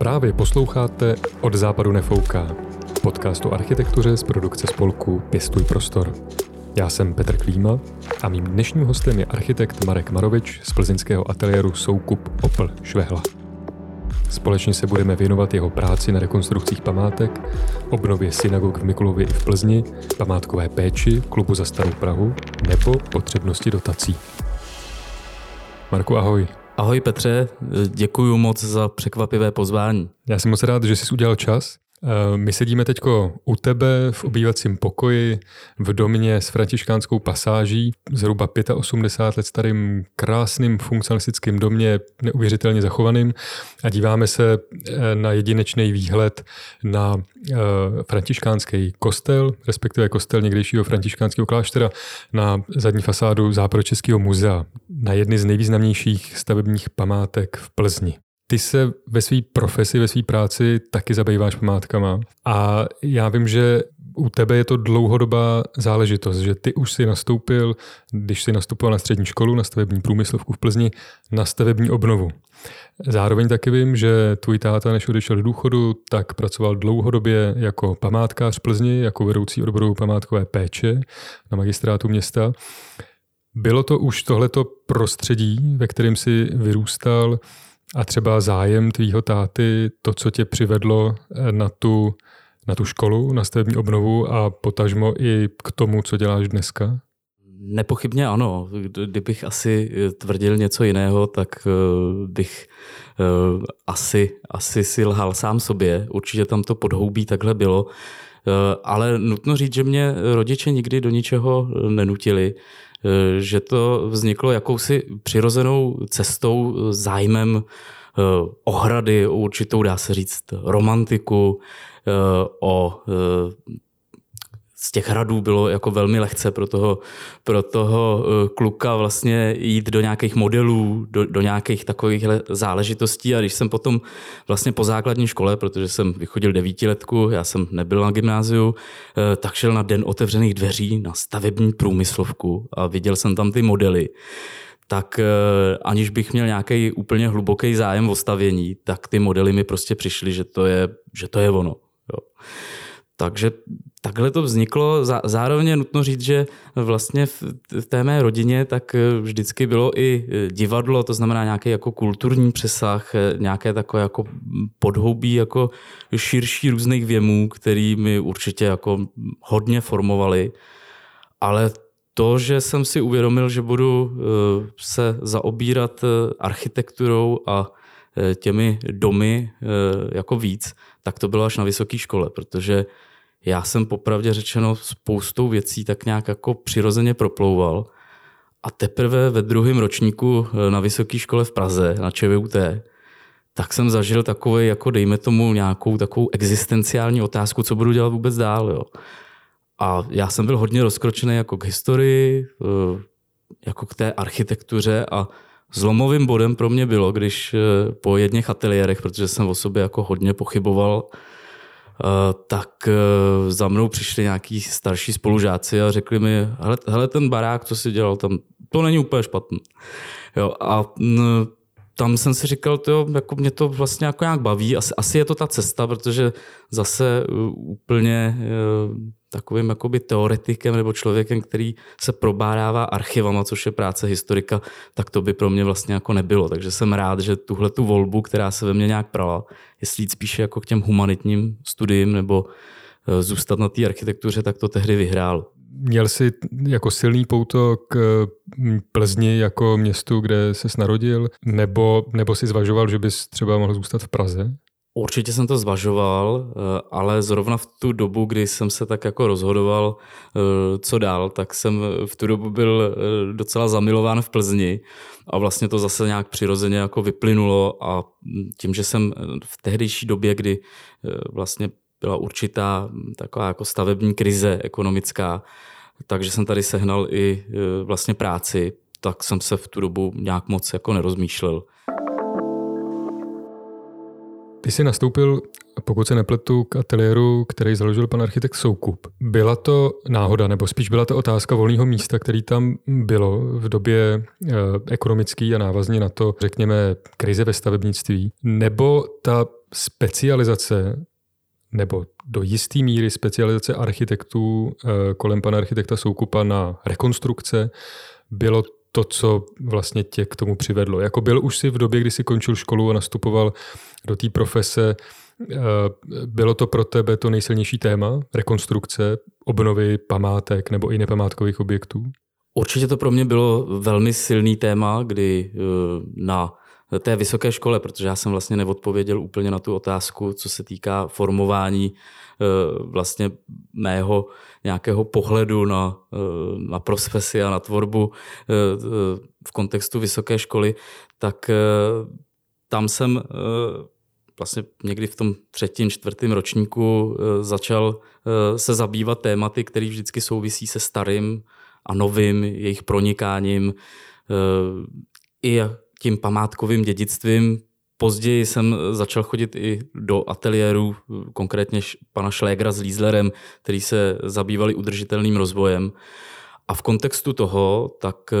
Právě posloucháte Od západu nefouká, podcast o architektuře z produkce spolku Pěstuj prostor. Já jsem Petr Klíma a mým dnešním hostem je architekt Marek Marovič z plzeňského ateliéru Soukup Opel Švehla. Společně se budeme věnovat jeho práci na rekonstrukcích památek, obnově synagog v Mikulově i v Plzni, památkové péči, klubu za starou Prahu nebo potřebnosti dotací. Marku, ahoj. Ahoj Petře, děkuji moc za překvapivé pozvání. Já jsem moc rád, že jsi udělal čas my sedíme teď u tebe v obývacím pokoji v domě s františkánskou pasáží, zhruba 85 let starým krásným funkcionalistickým domě, neuvěřitelně zachovaným a díváme se eh, na jedinečný výhled na eh, františkánský kostel, respektive kostel někdejšího františkánského kláštera, na zadní fasádu Západočeského muzea, na jedny z nejvýznamnějších stavebních památek v Plzni. Ty se ve své profesi, ve své práci taky zabýváš památkama a já vím, že u tebe je to dlouhodobá záležitost, že ty už si nastoupil, když si nastupoval na střední školu, na stavební průmyslovku v Plzni, na stavební obnovu. Zároveň taky vím, že tvůj táta, než odešel do důchodu, tak pracoval dlouhodobě jako památkář v Plzni, jako vedoucí odboru památkové péče na magistrátu města. Bylo to už tohleto prostředí, ve kterém si vyrůstal, a třeba zájem tvýho táty, to, co tě přivedlo eh, na tu, na tu školu, na stavební obnovu a potažmo i k tomu, co děláš dneska? Nepochybně ano. Kdybych asi eh, tvrdil něco jiného, tak eh, bych asi, asi si lhal sám sobě. Určitě tam to podhoubí takhle bylo. Ale nutno říct, že mě rodiče nikdy do ničeho nenutili. Eh, že to vzniklo jakousi přirozenou cestou, eh, zájmem eh, ohrady, určitou, dá se říct, romantiku, o z těch hradů bylo jako velmi lehce pro toho, pro toho eh, kluka vlastně jít do nějakých modelů, do, do nějakých takových záležitostí a když jsem potom vlastně po základní škole, protože jsem vychodil devítiletku, já jsem nebyl na gymnáziu, eh, tak šel na den otevřených dveří na stavební průmyslovku a viděl jsem tam ty modely tak eh, aniž bych měl nějaký úplně hluboký zájem o stavění, tak ty modely mi prostě přišly, že to je, že to je ono. Jo. Takže takhle to vzniklo. Zároveň je nutno říct, že vlastně v té mé rodině tak eh, vždycky bylo i eh, divadlo, to znamená nějaký jako kulturní přesah, eh, nějaké takové jako podhoubí jako širší různých věmů, který mi určitě jako hodně formovali. Ale to, že jsem si uvědomil, že budu se zaobírat architekturou a těmi domy jako víc, tak to bylo až na vysoké škole, protože já jsem popravdě řečeno spoustou věcí tak nějak jako přirozeně proplouval a teprve ve druhém ročníku eh, na vysoké škole v Praze, na ČVUT, tak jsem zažil takový, jako dejme tomu nějakou takovou existenciální otázku, co budu dělat vůbec dál. Jo. A já jsem byl hodně rozkročený jako k historii, eh, jako k té architektuře a zlomovým bodem pro mě bylo, když eh, po jedných ateliérech, protože jsem o sobě jako hodně pochyboval, tak eh, za mnou přišli nějaký starší spolužáci a řekli mi, hele, hele ten barák, co si dělal tam, to není úplně špatný. Jo, a tam jsem si říkal, to jako mě to vlastně jako nějak baví, asi, asi je to ta cesta, protože zase uh, úplně uh, takovým jakoby teoretikem nebo člověkem, který se probárává archivama, což je práce historika, tak to by pro mě vlastně jako nebylo. Takže jsem rád, že tuhle tu volbu, která se ve mně nějak prala, jestli jít spíše jako k těm humanitním studiím nebo uh, zůstat na té architektuře, tak to tehdy vyhrál měl jsi jako silný pouto k mm, Plzni jako městu, kde se narodil, nebo, nebo si zvažoval, že bys třeba mohl zůstat v Praze? Určitě jsem to zvažoval, eh, ale zrovna v tu dobu, kdy jsem se tak jako rozhodoval, eh, co dál, tak jsem v tu dobu byl eh, docela zamilován v Plzni a vlastně to zase nějak přirozeně jako vyplynulo a tím, že jsem v tehdejší době, kdy vlastně byla určitá hm, taková jako stavební krize ekonomická, takže jsem tady sehnal i e, vlastně práci, tak jsem se v tu dobu nějak moc jako nerozmýšlel. Ty jsi nastoupil, pokud se nepletu, k ateliéru, který založil pan architekt Soukup. Byla to náhoda, nebo spíš byla to otázka volného místa, který tam bylo v době e, ekonomický a návazně na to, řekněme, krize ve stavebnictví? Nebo ta specializace nebo do jisté míry specializace architektů eh, kolem pana architekta Soukupa na rekonstrukce bylo to, co vlastně tě k tomu přivedlo. Jako byl už si v době, kdy jsi končil školu a nastupoval do té profese, eh, bylo to pro tebe to nejsilnější téma? Rekonstrukce, obnovy památek nebo i nepamátkových objektů? Určitě to pro mě bylo velmi silný téma, kdy eh, na té vysoké škole, protože já jsem vlastně neodpověděl úplně na tu otázku, co se týká formování eh, vlastně mého nějakého pohledu na, eh, na profesi a na tvorbu v kontextu vysoké školy, tak tam jsem vlastně někdy v tom třetím, čtvrtém ročníku začal se zabývat tématy, které vždycky souvisí se starým a novým, jejich pronikáním i tím památkovým dědictvím. Později jsem začal chodit i do ateliéru, konkrétně pana Šlégra s Lízlerem, který se zabývali udržitelným rozvojem. A v kontextu toho, tak eh,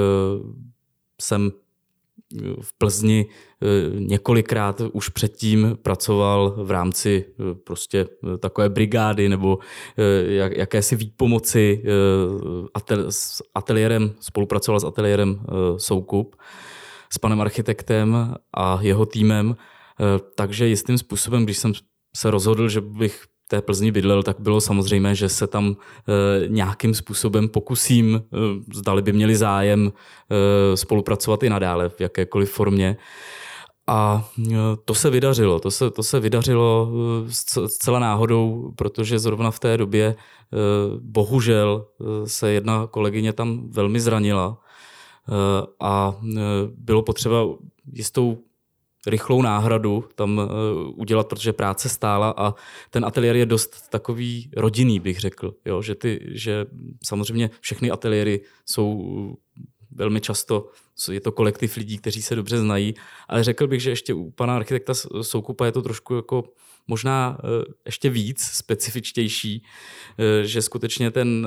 jsem eh, v Plzni eh, několikrát už předtím pracoval v rámci prostě takové brigády nebo jakési výpomoci s ateliérem, spolupracoval s ateliérem Soukup s panem architektem a jeho týmem. Eh, takže jistým způsobem, když jsem se rozhodl, že bych té Plzni bydlel, tak bylo samozřejmé, že se tam e, nějakým způsobem pokusím, e, zdali by měli zájem e, spolupracovat i nadále v jakékoliv formě. A to se vydařilo, to se, to se vydařilo zcela náhodou, protože zrovna v té době bohužel se jedna kolegyně tam velmi zranila a eh, bylo potřeba jistou rychlou náhradu tam eh, udělat, protože práce stála a ten ateliér je dost takový rodinný, bych řekl. Jo? Že, ty, že samozřejmě všechny ateliéry jsou velmi často, je to kolektiv lidí, kteří se dobře znají, ale řekl bych, že ještě u pana architekta Soukupa je to trošku jako možná ještě víc specifičtější, že skutečně ten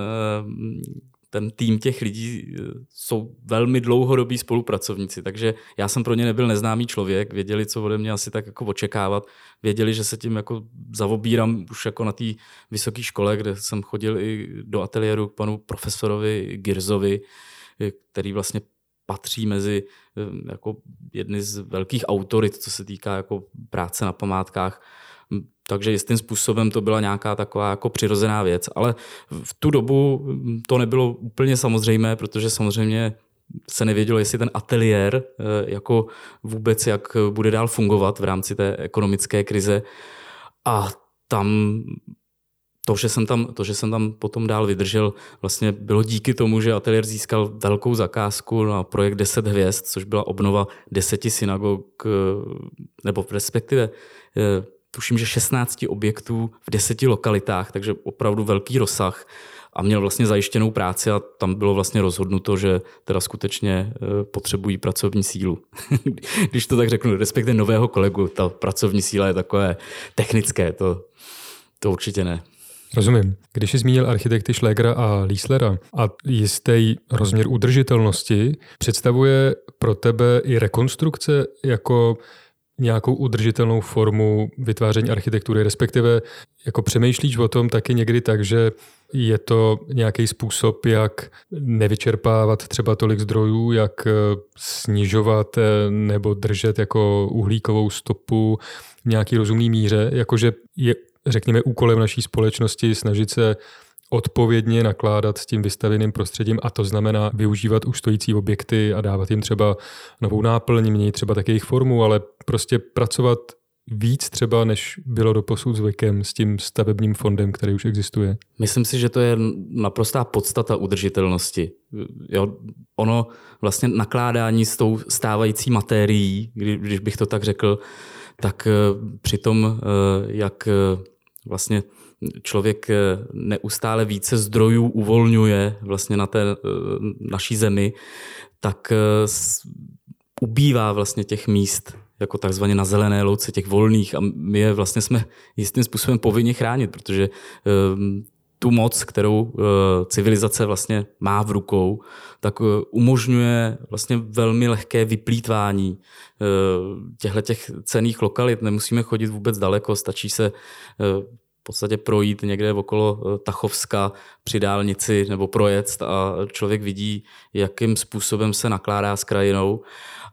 ten tým těch lidí eh, jsou velmi dlouhodobí spolupracovníci, takže já jsem pro ně nebyl neznámý člověk, věděli, co ode mě asi tak jako očekávat, věděli, že se tím jako zavobírám už jako na té vysoké škole, kde jsem chodil i do ateliéru k panu profesorovi Girzovi, eh, který vlastně patří mezi eh, jako jedny z velkých autorit, co se týká jako práce na památkách takže jistým způsobem to byla nějaká taková jako přirozená věc. Ale v tu dobu to nebylo úplně samozřejmé, protože samozřejmě se nevědělo, jestli ten ateliér eh, jako vůbec jak bude dál fungovat v rámci té ekonomické krize. A tam to, že jsem tam, to, že jsem tam potom dál vydržel, vlastně bylo díky tomu, že ateliér získal velkou zakázku na projekt 10 hvězd, což byla obnova deseti synagog, eh, nebo respektive eh, tuším, že 16 objektů v deseti lokalitách, takže opravdu velký rozsah a měl vlastně zajištěnou práci a tam bylo vlastně rozhodnuto, že teda skutečně e, potřebují pracovní sílu. Když to tak řeknu, respektive nového kolegu, ta pracovní síla je takové technické, to, to určitě ne. Rozumím. Když jsi zmínil architekty Schlegera a Lieslera a jistý rozměr udržitelnosti, představuje pro tebe i rekonstrukce jako nějakou udržitelnou formu vytváření architektury, respektive jako přemýšlíš o tom taky někdy tak, že je to nějaký způsob, jak nevyčerpávat třeba tolik zdrojů, jak eh, snižovat eh, nebo držet jako uhlíkovou stopu v nějaký rozumný míře, jakože je řekněme úkolem naší společnosti snažit se odpovědně nakládat s tím vystaveným prostředím a to znamená využívat už stojící objekty a dávat jim třeba novou náplň, měnit třeba také jejich formu, ale prostě pracovat víc třeba, než bylo do posud zvykem s tím stavebním fondem, který už existuje? Myslím si, že to je naprostá podstata udržitelnosti. Jo, ono vlastně nakládání s tou stávající materií, když bych to tak řekl, tak eh, při tom, eh, jak eh, vlastně člověk eh, neustále více zdrojů uvolňuje vlastně na té eh, naší zemi, tak eh, ubývá vlastně těch míst jako takzvaně na zelené louce, těch volných a my je vlastně jsme jistým způsobem povinni chránit, protože tu moc, kterou civilizace vlastně má v rukou, tak umožňuje vlastně velmi lehké vyplýtvání těchto těch cených lokalit. Nemusíme chodit vůbec daleko, stačí se v podstatě projít někde okolo eh, Tachovska při dálnici nebo projet a člověk vidí, jakým způsobem se nakládá s krajinou.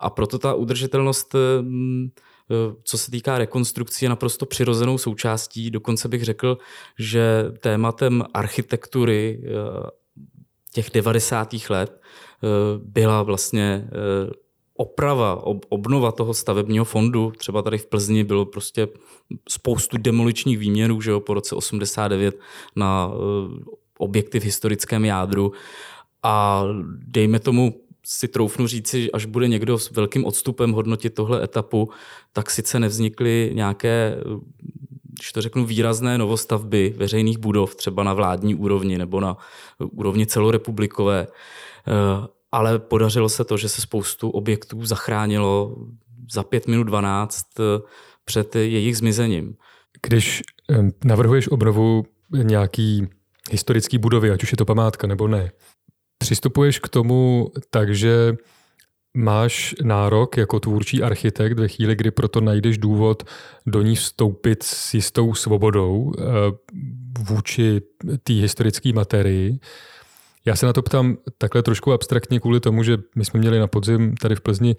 A proto ta udržitelnost, eh, mm, eh, co se týká rekonstrukcí, je naprosto přirozenou součástí. Dokonce bych řekl, že tématem architektury těch 90. let byla vlastně oprava, ob, obnova toho stavebního fondu, třeba tady v Plzni bylo prostě spoustu demoličních výměrů, že jo, po roce 89 na uh, objekty v historickém jádru. A dejme tomu si troufnu říci, až bude někdo s velkým odstupem hodnotit tohle etapu, tak sice nevznikly nějaké, když to řeknu, výrazné novostavby veřejných budov, třeba na vládní úrovni nebo na úrovni celorepublikové, uh, ale podařilo se to, že se spoustu objektů zachránilo za 5 minut 12 eh, před jejich zmizením. Když navrhuješ obnovu nějaký historický budovy, ať už je to památka nebo ne, přistupuješ k tomu tak, že máš nárok jako tvůrčí architekt ve chvíli, kdy proto najdeš důvod do ní vstoupit s jistou svobodou eh, vůči té historické materii, já se na to ptám takhle trošku abstraktně kvůli tomu, že my jsme měli na podzim tady v Plzni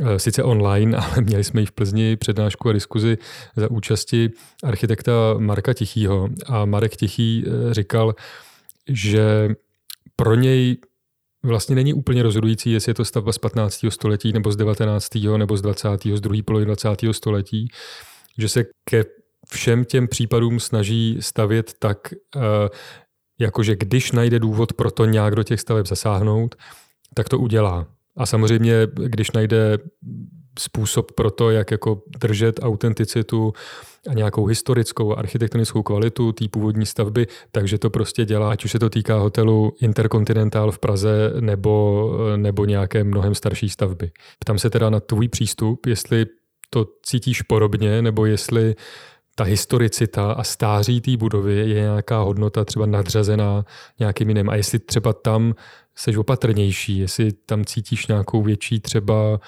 eh, sice online, ale měli jsme i v Plzni přednášku a diskuzi za účasti architekta Marka Tichýho. A Marek Tichý eh, říkal, že pro něj vlastně není úplně rozhodující, jestli je to stavba z 15. století nebo z 19. nebo z 20. z druhé poloviny 20. století, že se ke všem těm případům snaží stavět tak, eh, jakože když najde důvod pro to nějak do těch staveb zasáhnout, tak to udělá. A samozřejmě, když najde způsob pro to, jak jako držet autenticitu a nějakou historickou architektonickou kvalitu té původní stavby, takže to prostě dělá, ať už se to týká hotelu Intercontinental v Praze nebo, nebo nějaké mnohem starší stavby. Ptám se teda na tvůj přístup, jestli to cítíš podobně, nebo jestli ta historicita a stáří té budovy je nějaká hodnota třeba nadřazená nějakým jiným. A jestli třeba tam seš opatrnější, jestli tam cítíš nějakou větší třeba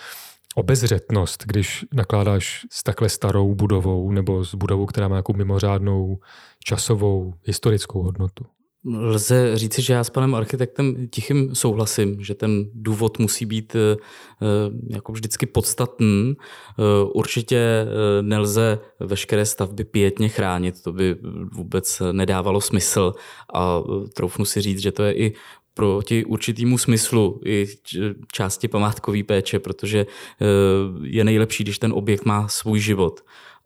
obezřetnost, když nakládáš s takhle starou budovou nebo s budovou, která má nějakou mimořádnou časovou, historickou hodnotu. Lze říci, že já s panem architektem Tichým souhlasím, že ten důvod musí být eh, eh, jako vždycky podstatný. Eh, určitě nelze veškeré stavby pětně chránit, to by vůbec nedávalo smysl a troufnu si říct, že to je i proti určitýmu smyslu i části památkové péče, protože je nejlepší, když ten objekt má svůj život.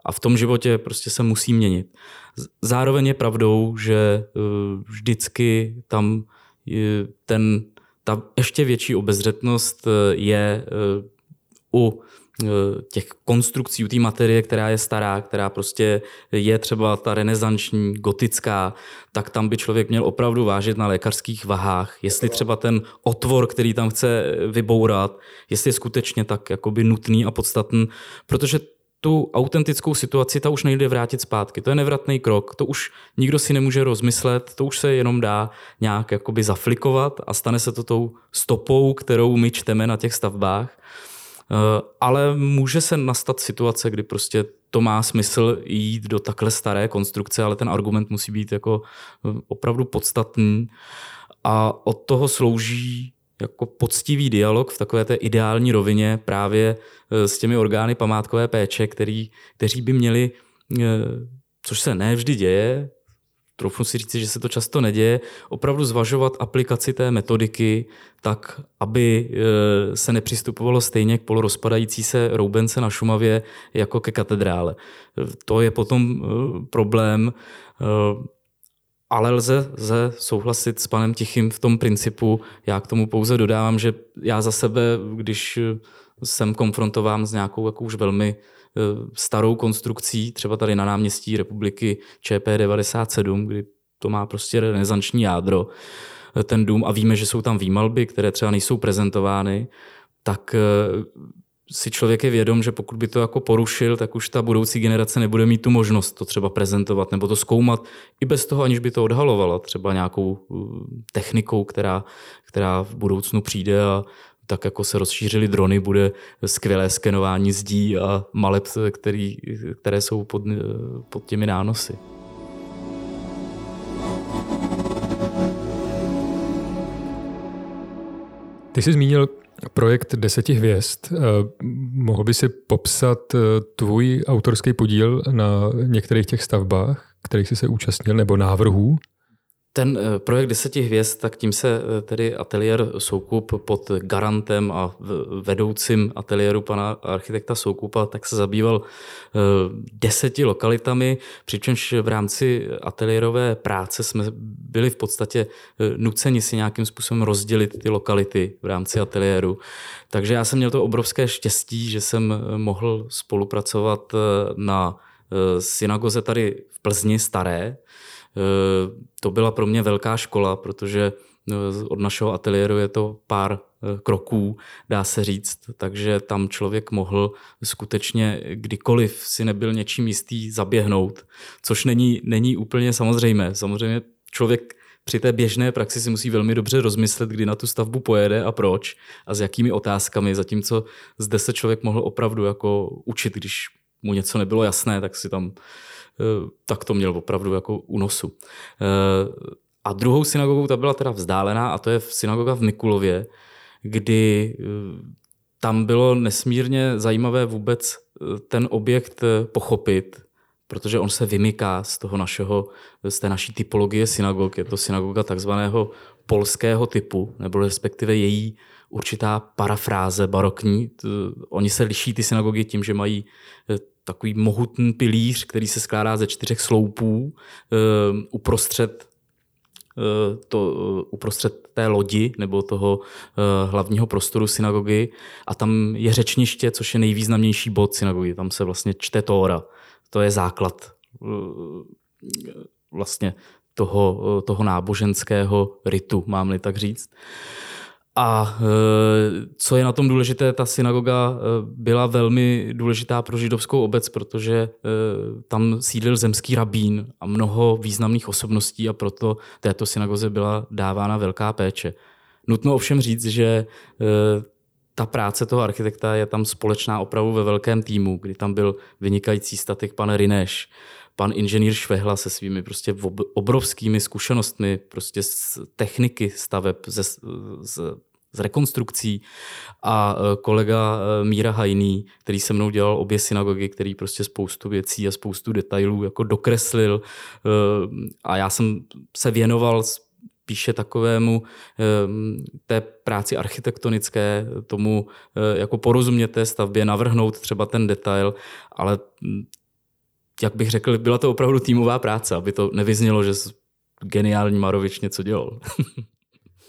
A v tom životě prostě se musí měnit. Zároveň je pravdou, že eh, vždycky tam ten, ta ještě větší obezřetnost eh, je u těch konstrukcí, u té materie, která je stará, která prostě je třeba ta renesanční, gotická, tak tam by člověk měl opravdu vážit na lékařských vahách, jestli třeba ten otvor, který tam chce vybourat, jestli je skutečně tak jakoby nutný a podstatný, protože tu autentickou situaci, ta už nejde vrátit zpátky. To je nevratný krok, to už nikdo si nemůže rozmyslet, to už se jenom dá nějak jakoby zaflikovat a stane se to tou stopou, kterou my čteme na těch stavbách. Eh, ale může se nastat situace, kdy prostě to má smysl jít do takhle staré konstrukce, ale ten argument musí být jako eh, opravdu podstatný. A od toho slouží jako poctivý dialog v takové té ideální rovině právě e, s těmi orgány památkové péče, který, kteří by měli, e, což se ne vždy děje, troufnu si říct, že se to často neděje, opravdu zvažovat aplikaci té metodiky tak, aby e, se nepřistupovalo stejně k polorozpadající se roubence na Šumavě jako ke katedrále. To je potom problém ale lze, lze souhlasit s panem Tichým v tom principu. Já k tomu pouze dodávám, že já za sebe, když jsem konfrontován s nějakou jako už velmi eh, starou konstrukcí, třeba tady na náměstí republiky ČP97, kdy to má prostě renesanční jádro, eh, ten dům a víme, že jsou tam výmalby, které třeba nejsou prezentovány, tak eh, si člověk je vědom, že pokud by to jako porušil, tak už ta budoucí generace nebude mít tu možnost to třeba prezentovat nebo to zkoumat i bez toho, aniž by to odhalovala třeba nějakou uh, technikou, která, která v budoucnu přijde a tak jako se rozšířily drony, bude skvělé skenování zdí a malet, který, které jsou pod, pod těmi nánosy. Ty jsi zmínil projekt Deseti hvězd. Eh, mohl by si popsat eh, tvůj autorský podíl na některých těch stavbách, kterých jsi se účastnil, nebo návrhů? Ten eh, projekt deseti hvězd, tak tím se eh, tedy ateliér Soukup pod garantem a vedoucím ateliéru pana architekta Soukupa, tak se zabýval eh, deseti lokalitami, přičemž v rámci ateliérové práce jsme byli v podstatě nuceni si nějakým způsobem rozdělit ty lokality v rámci ateliéru. Takže já jsem měl to obrovské štěstí, že jsem mohl spolupracovat na synagoze tady v Plzni staré, to byla pro mě velká škola, protože eh, od našeho ateliéru je to pár eh, kroků, dá se říct, takže tam člověk mohl skutečně kdykoliv si nebyl něčím jistý zaběhnout, což není, není úplně samozřejmé. Samozřejmě člověk při té běžné praxi si musí velmi dobře rozmyslet, kdy na tu stavbu pojede a proč a s jakými otázkami, zatímco zde se člověk mohl opravdu jako učit, když mu něco nebylo jasné, tak si tam Eh, tak to měl opravdu jako u nosu. Eh, a druhou synagogou ta byla teda vzdálená a to je synagoga v Mikulově, kdy eh, tam bylo nesmírně zajímavé vůbec ten objekt pochopit, protože on se vymyká z toho našeho, z té naší typologie synagog. Je to synagoga takzvaného polského typu, nebo respektive její určitá parafráze barokní. Oni se liší ty synagogy tím, že mají takový mohutný pilíř, který se skládá ze čtyřech sloupů uh, uprostřed uh, to, uh, uprostřed té lodi nebo toho hlavního prostoru synagogy a tam je řečniště, což je nejvýznamnější bod synagogy. Tam se vlastně čte Tóra. To je základ vlastně toho, toho náboženského ritu, mám-li tak říct. A e, co je na tom důležité, ta synagoga e, byla velmi důležitá pro židovskou obec, protože e, tam sídlil zemský rabín a mnoho významných osobností a proto této synagoze byla dávána velká péče. Nutno ovšem říct, že ta práce toho architekta je tam společná opravdu ve velkém týmu, kdy tam byl vynikající statik pan Rineš, pan inženýr Švehla se svými prostě obrovskými zkušenostmi prostě z techniky staveb, ze, z, z rekonstrukcí. A e, kolega e, Míra Hajný, který se mnou dělal obě synagogy, který prostě spoustu věcí a spoustu detailů jako dokreslil e, a já jsem se věnoval spíše takovému té práci architektonické, tomu jako porozumět té stavbě, navrhnout třeba ten detail, ale jak bych řekl, byla to opravdu týmová práce, aby to nevyznělo, že geniální Marovič něco dělal.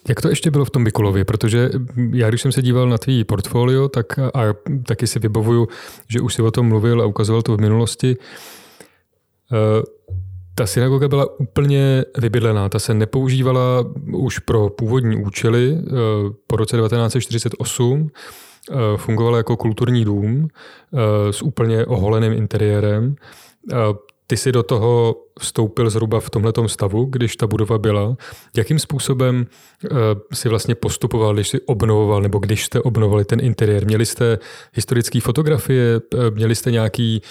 Jak to ještě bylo v tom Bikulově? Protože já, když jsem se díval na tvý portfolio, tak a taky si vybavuju, že už si o tom mluvil a ukazoval to v minulosti. Eh, ta synagoga byla úplně vybydlená, ta se nepoužívala už pro původní účely. Eh, po roce 1948 eh, fungovala jako kulturní dům s úplně oholeným interiérem. Ty si do toho vstoupil zhruba v tomhletom stavu, když ta budova byla. Jakým způsobem uh, si vlastně postupoval, když si obnovoval, nebo když jste obnovovali ten interiér? Měli jste historické fotografie, uh, měli jste nějaký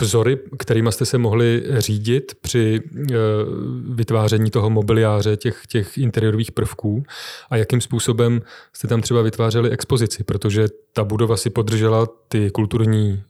vzory, kterými jste se mohli řídit při vytváření toho mobiliáře, těch, těch interiérových prvků? A jakým způsobem jste tam třeba vytvářeli expozici? Protože ta budova si podržela ty kulturní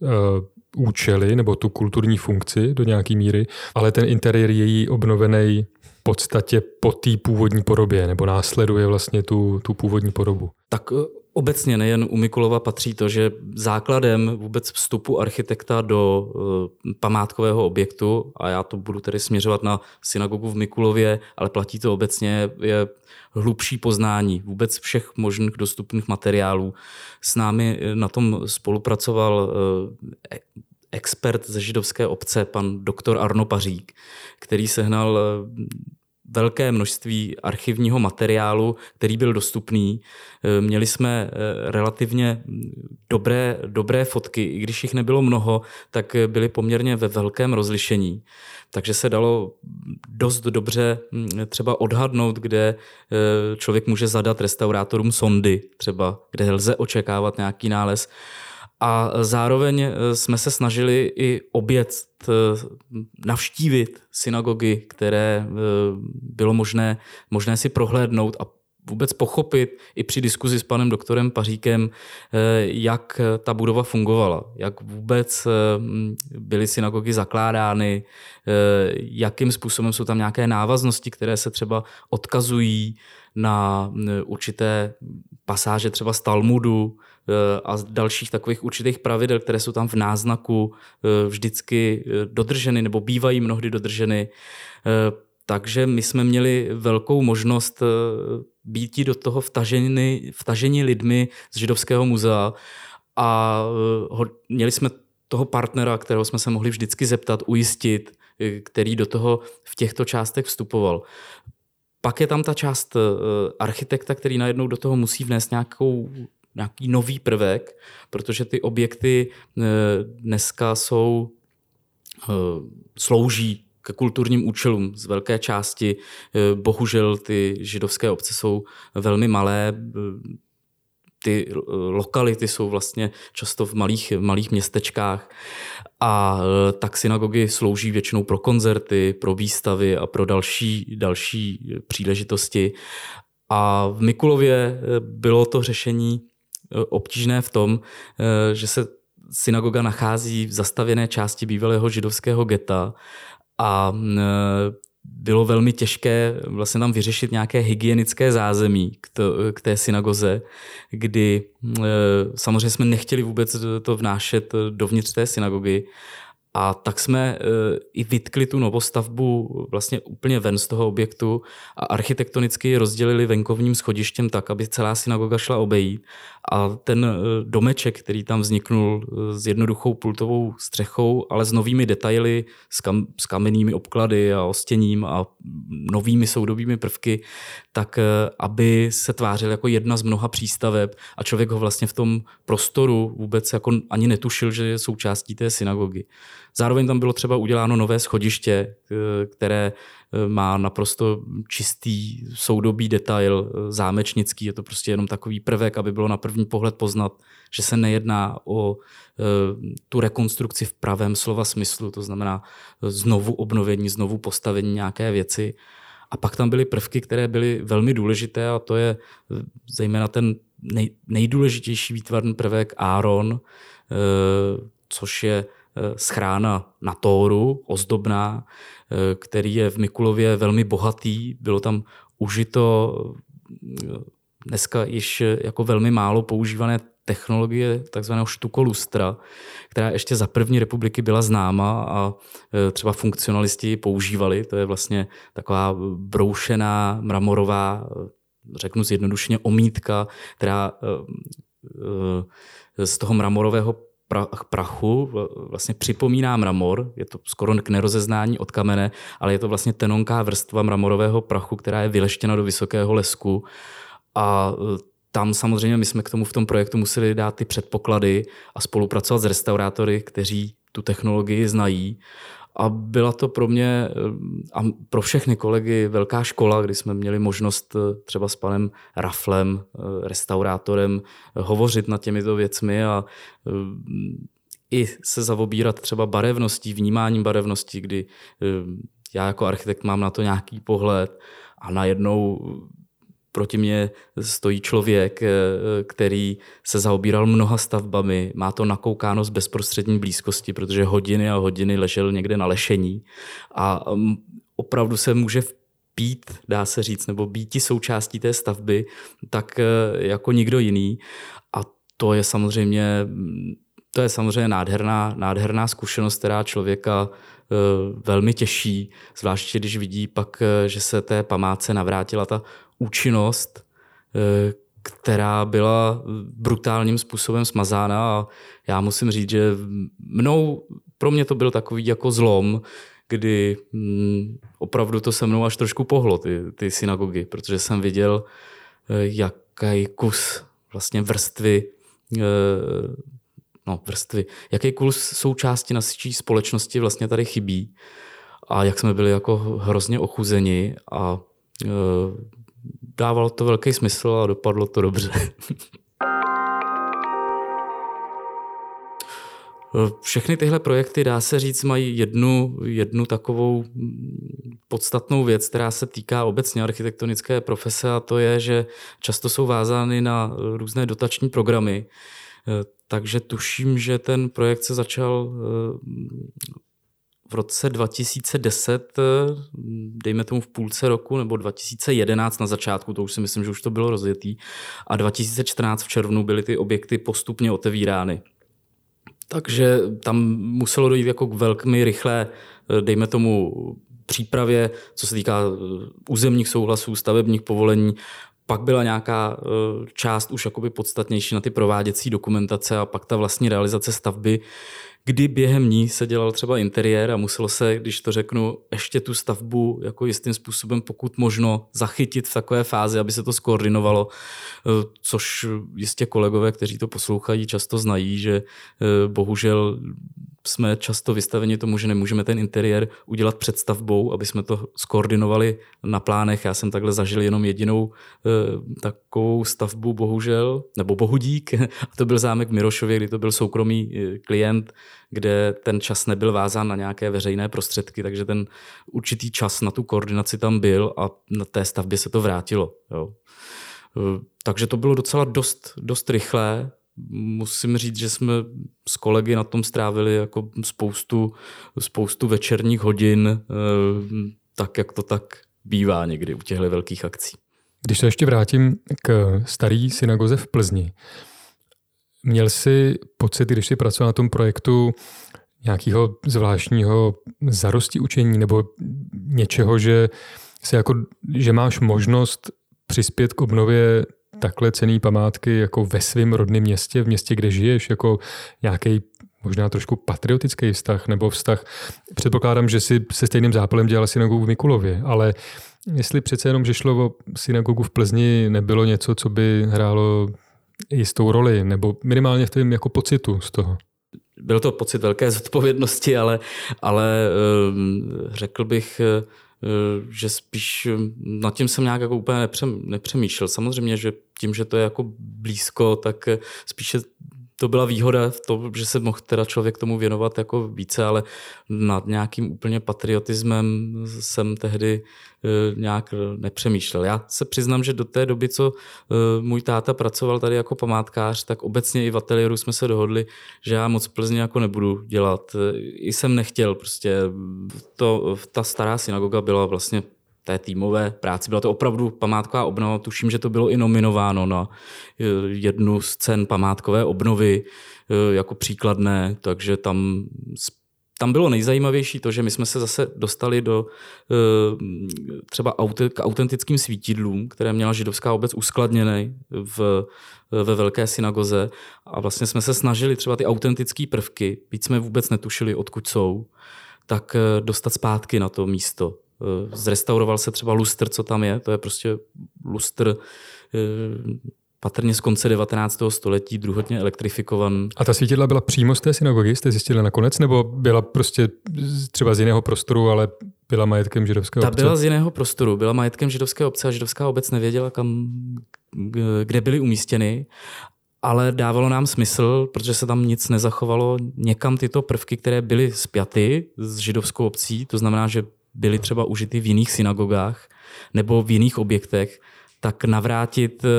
účely nebo tu kulturní funkci do nějaké míry, ale ten interiér je jí obnovený v podstatě po té původní podobě, nebo následuje vlastně tu, tu původní podobu. Tak eh, obecně nejen u Mikulova patří to, že základem vůbec vstupu architekta do uh, památkového objektu, a já to budu tedy směřovat na synagogu v Mikulově, ale platí to obecně, je hlubší poznání vůbec všech možných dostupných materiálů. S námi na tom spolupracoval uh, expert ze židovské obce, pan doktor Arno Pařík, který sehnal eh, velké množství archivního materiálu, který byl dostupný. Eh, měli jsme eh, relativně dobré, dobré fotky, i když jich nebylo mnoho, tak byly poměrně ve velkém rozlišení. Takže se dalo dost dobře hm, třeba odhadnout, kde člověk může zadat restaurátorům sondy, třeba kde lze očekávat nějaký nález. A zároveň eh, jsme se snažili i obět, eh, navštívit synagogy, které eh, bylo možné, možné si prohlédnout a vůbec pochopit i při diskuzi s panem doktorem Paříkem, jak ta budova fungovala, jak vůbec byly synagogy zakládány, jakým způsobem jsou tam nějaké návaznosti, které se třeba odkazují na určité pasáže třeba z Talmudu, Eh, a dalších takových určitých pravidel, které jsou tam v náznaku eh, vždycky eh, dodrženy nebo bývají mnohdy dodrženy. Takže my jsme měli velkou možnost být do toho vtaženi, vtaženi lidmi z židovského muzea a měli jsme toho partnera, kterého jsme se mohli vždycky zeptat, ujistit, který do toho v těchto částech vstupoval. Pak je tam ta část architekta, který najednou do toho musí vnést nějakou nějaký nový prvek, protože ty objekty eh, dneska jsou, eh, slouží ke kulturním účelům z velké části. Eh, bohužel ty židovské obce jsou velmi malé, ty lokality jsou vlastně často v malých, malých městečkách a tak synagogy slouží většinou pro koncerty, pro výstavy a pro další, další příležitosti. A v Mikulově bylo to řešení obtížné v tom, eh, že se synagoga nachází v zastavěné části bývalého židovského geta a eh, bylo velmi těžké vlastně tam vyřešit nějaké hygienické zázemí k té synagoze, kdy samozřejmě jsme nechtěli vůbec to vnášet dovnitř té synagogy a tak jsme i vytkli tu novostavbu vlastně úplně ven z toho objektu a architektonicky rozdělili venkovním schodištěm tak, aby celá synagoga šla obejít a ten eh, domeček, který tam vzniknul eh, s jednoduchou pultovou střechou, ale s novými detaily, s, kam, s kamennými obklady a ostěním a novými soudobými prvky, tak eh, aby se tvářil jako jedna z mnoha přístaveb a člověk ho vlastně v tom prostoru vůbec jako ani netušil, že je součástí té synagogy. Zároveň tam bylo třeba uděláno nové schodiště, které Eh, má naprosto čistý soudobý detail, eh, zámečnický, je to prostě jenom takový prvek, aby bylo na první pohled poznat, že se nejedná o eh, tu rekonstrukci v pravém slova smyslu, to znamená znovu obnovení, znovu postavení nějaké věci. A pak tam byly prvky, které byly velmi důležité a to je zejména ten nej, nejdůležitější výtvarný prvek Aaron, což je schrána na Tóru, ozdobná, Eh, který je v Mikulově velmi bohatý. Bylo tam užito eh, dneska již jako velmi málo používané technologie takzvaného štukolustra, která ještě za první republiky byla známa a eh, třeba funkcionalisti ji používali. To je vlastně taková broušená mramorová, řeknu zjednodušeně, omítka, která z toho mramorového prachu vlastně připomíná mramor, je to skoro k nerozeznání od kamene, ale je to vlastně tenonká vrstva mramorového prachu, která je vyleštěna do vysokého lesku. A e, tam samozřejmě my jsme k tomu v tom projektu museli dát ty předpoklady a spolupracovat s restaurátory, kteří tu technologii znají a byla to pro mě a pro všechny kolegy velká škola, kdy jsme měli možnost eh, třeba s panem Raflem, eh, restaurátorem, eh, hovořit nad těmito věcmi a i se zaobírat třeba barevností, vnímáním barevnosti, kdy já jako architekt mám na to nějaký pohled a najednou proti mně stojí člověk, eh, který se zaobíral mnoha stavbami, má to nakoukáno z bezprostřední blízkosti, protože hodiny a hodiny ležel někde na lešení a mm, opravdu se může pít, dá se říct, nebo být součástí té stavby, tak eh, jako nikdo jiný. A to je samozřejmě, mm, to je samozřejmě nádherná, nádherná zkušenost, která člověka eh, velmi těší, zvláště když vidí pak, že se té památce navrátila ta účinnost, eh, která byla brutálním způsobem smazána. A já musím říct, že mnou, pro mě to byl takový jako zlom, kdy mm, opravdu to se mnou až trošku pohlo, ty, ty synagogy, protože jsem viděl, eh, jaký kus vlastně vrstvy eh, no, vrstvy, jaký kus součásti naší společnosti vlastně tady chybí a jak jsme byli jako hrozně ochuzeni a dávalo to velký smysl a dopadlo to dobře. Všechny tyhle projekty, dá se říct, mají jednu, jednu takovou podstatnou věc, která se týká obecně architektonické profese a to je, že často jsou vázány na různé dotační programy. Takže tuším, že ten projekt se začal v roce 2010, dejme tomu v půlce roku, nebo 2011 na začátku, to už si myslím, že už to bylo rozjetý, a 2014 v červnu byly ty objekty postupně otevírány. Takže tam muselo dojít jako k velmi rychlé, dejme tomu, přípravě, co se týká eh, územních souhlasů, stavebních povolení, pak byla nějaká eh, část už jakoby podstatnější na ty prováděcí dokumentace a pak ta vlastní realizace stavby, kdy během ní se dělal třeba interiér a muselo se, když to řeknu, ještě tu stavbu jako jistým způsobem pokud možno zachytit v takové fázi, aby se to skoordinovalo, eh, což jistě kolegové, kteří to poslouchají, často znají, že eh, bohužel jsme často vystaveni tomu, že nemůžeme ten interiér udělat před stavbou, aby jsme to skoordinovali na plánech. Já jsem takhle zažil jenom jedinou e, takovou stavbu, bohužel, nebo bohudík, a to byl zámek Mirošově, kdy to byl soukromý klient, kde ten čas nebyl vázán na nějaké veřejné prostředky, takže ten určitý čas na tu koordinaci tam byl a na té stavbě se to vrátilo. Jo. E, takže to bylo docela dost, dost rychlé. Musím říct, že jsme s kolegy na tom strávili jako spoustu, spoustu večerních hodin, e, tak jak to tak bývá někdy u těchto velkých akcí. Když se ještě vrátím k staré synagoze v Plzni, Měl jsi pocit, když jsi pracoval na tom projektu, nějakého zvláštního zarosti učení nebo něčeho, že, se jako, že máš možnost přispět k obnově takhle cený památky jako ve svém rodném městě, v městě, kde žiješ, jako nějaký možná trošku patriotický vztah nebo vztah. Předpokládám, že si se stejným zápalem dělal synagogu v Mikulově, ale jestli přece jenom, že šlo o synagogu v Plzni, nebylo něco, co by hrálo jistou roli, nebo minimálně v tom jako pocitu z toho? Byl to pocit velké zodpovědnosti, ale, ale ehm, řekl bych, eh, že spíš nad tím jsem nějak jako úplně nepřemýšlel. Samozřejmě, že tím, že to je jako blízko, tak spíše to byla výhoda v tom, že se mohl teda člověk tomu věnovat jako více, ale nad nějakým úplně patriotismem jsem tehdy e, nějak nepřemýšlel. Já se přiznám, že do té doby, co e, můj táta pracoval tady jako památkář, tak obecně i v ateliéru jsme se dohodli, že já moc Plzně jako nebudu dělat. I jsem nechtěl, prostě to, ta stará synagoga byla vlastně té týmové práci. Byla to opravdu památková obnova. Tuším, že to bylo i nominováno na eh, jednu z cen památkové obnovy eh, jako příkladné, takže tam tam bylo nejzajímavější to, že my jsme se zase dostali do eh, třeba k autentickým svítidlům, které měla židovská obec uskladněné v, ve velké synagoze a vlastně jsme se snažili třeba ty autentické prvky, byť jsme vůbec netušili, odkud jsou, tak dostat zpátky na to místo. Eh, zrestauroval se třeba lustr, co tam je, to je prostě lustr eh, patrně z konce 19. století, druhotně elektrifikovan. A ta svítidla byla přímo z té synagogy, jste zjistili nakonec, nebo byla prostě třeba z jiného prostoru, ale byla majetkem židovského ta obce? Ta byla z jiného prostoru, byla majetkem židovské obce a židovská obec nevěděla, kam, kde byly umístěny ale dávalo nám smysl, protože se tam nic nezachovalo, někam tyto prvky, které byly spjaty s židovskou obcí, to znamená, že byly třeba užity v jiných synagogách nebo v jiných objektech, tak navrátit eh,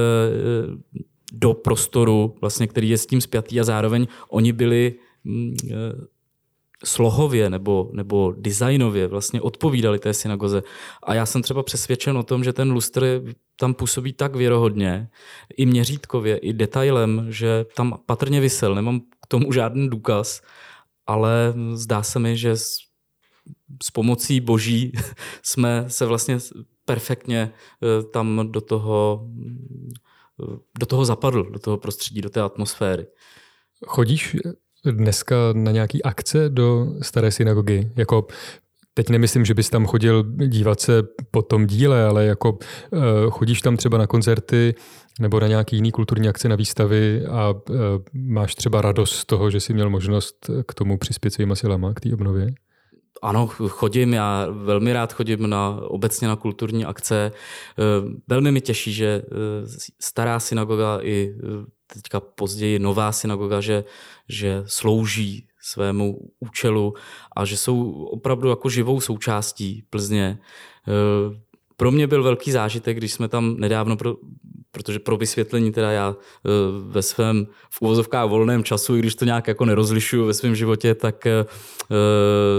do prostoru, vlastně, který je s tím spjatý a zároveň oni byli mm, eh, slohově nebo, nebo designově vlastně odpovídali té synagoze. A já jsem třeba přesvědčen o tom, že ten lustr tam působí tak věrohodně, i měřítkově, i detailem, že tam patrně vysel. Nemám k tomu žádný důkaz, ale zdá se mi, že s pomocí boží jsme se vlastně perfektně eh, tam do toho, do toho zapadl, do toho prostředí, do té atmosféry. Chodíš dneska na nějaký akce do staré synagogy? Jako teď nemyslím, že bys tam chodil dívat se po tom díle, ale jako chodíš tam třeba na koncerty nebo na nějaký jiný kulturní akce na výstavy a máš třeba radost z toho, že jsi měl možnost k tomu přispět svýma silama, k té obnově? Ano, chodím, já velmi rád chodím na, obecně na kulturní akce. Velmi mi těší, že stará synagoga i teďka později nová synagoga, že, že slouží svému účelu a že jsou opravdu jako živou součástí Plzně. E, pro mě byl velký zážitek, když jsme tam nedávno, protože pro vysvětlení teda já e, ve svém v uvozovkách volném času, i když to nějak jako nerozlišuju ve svém životě, tak e,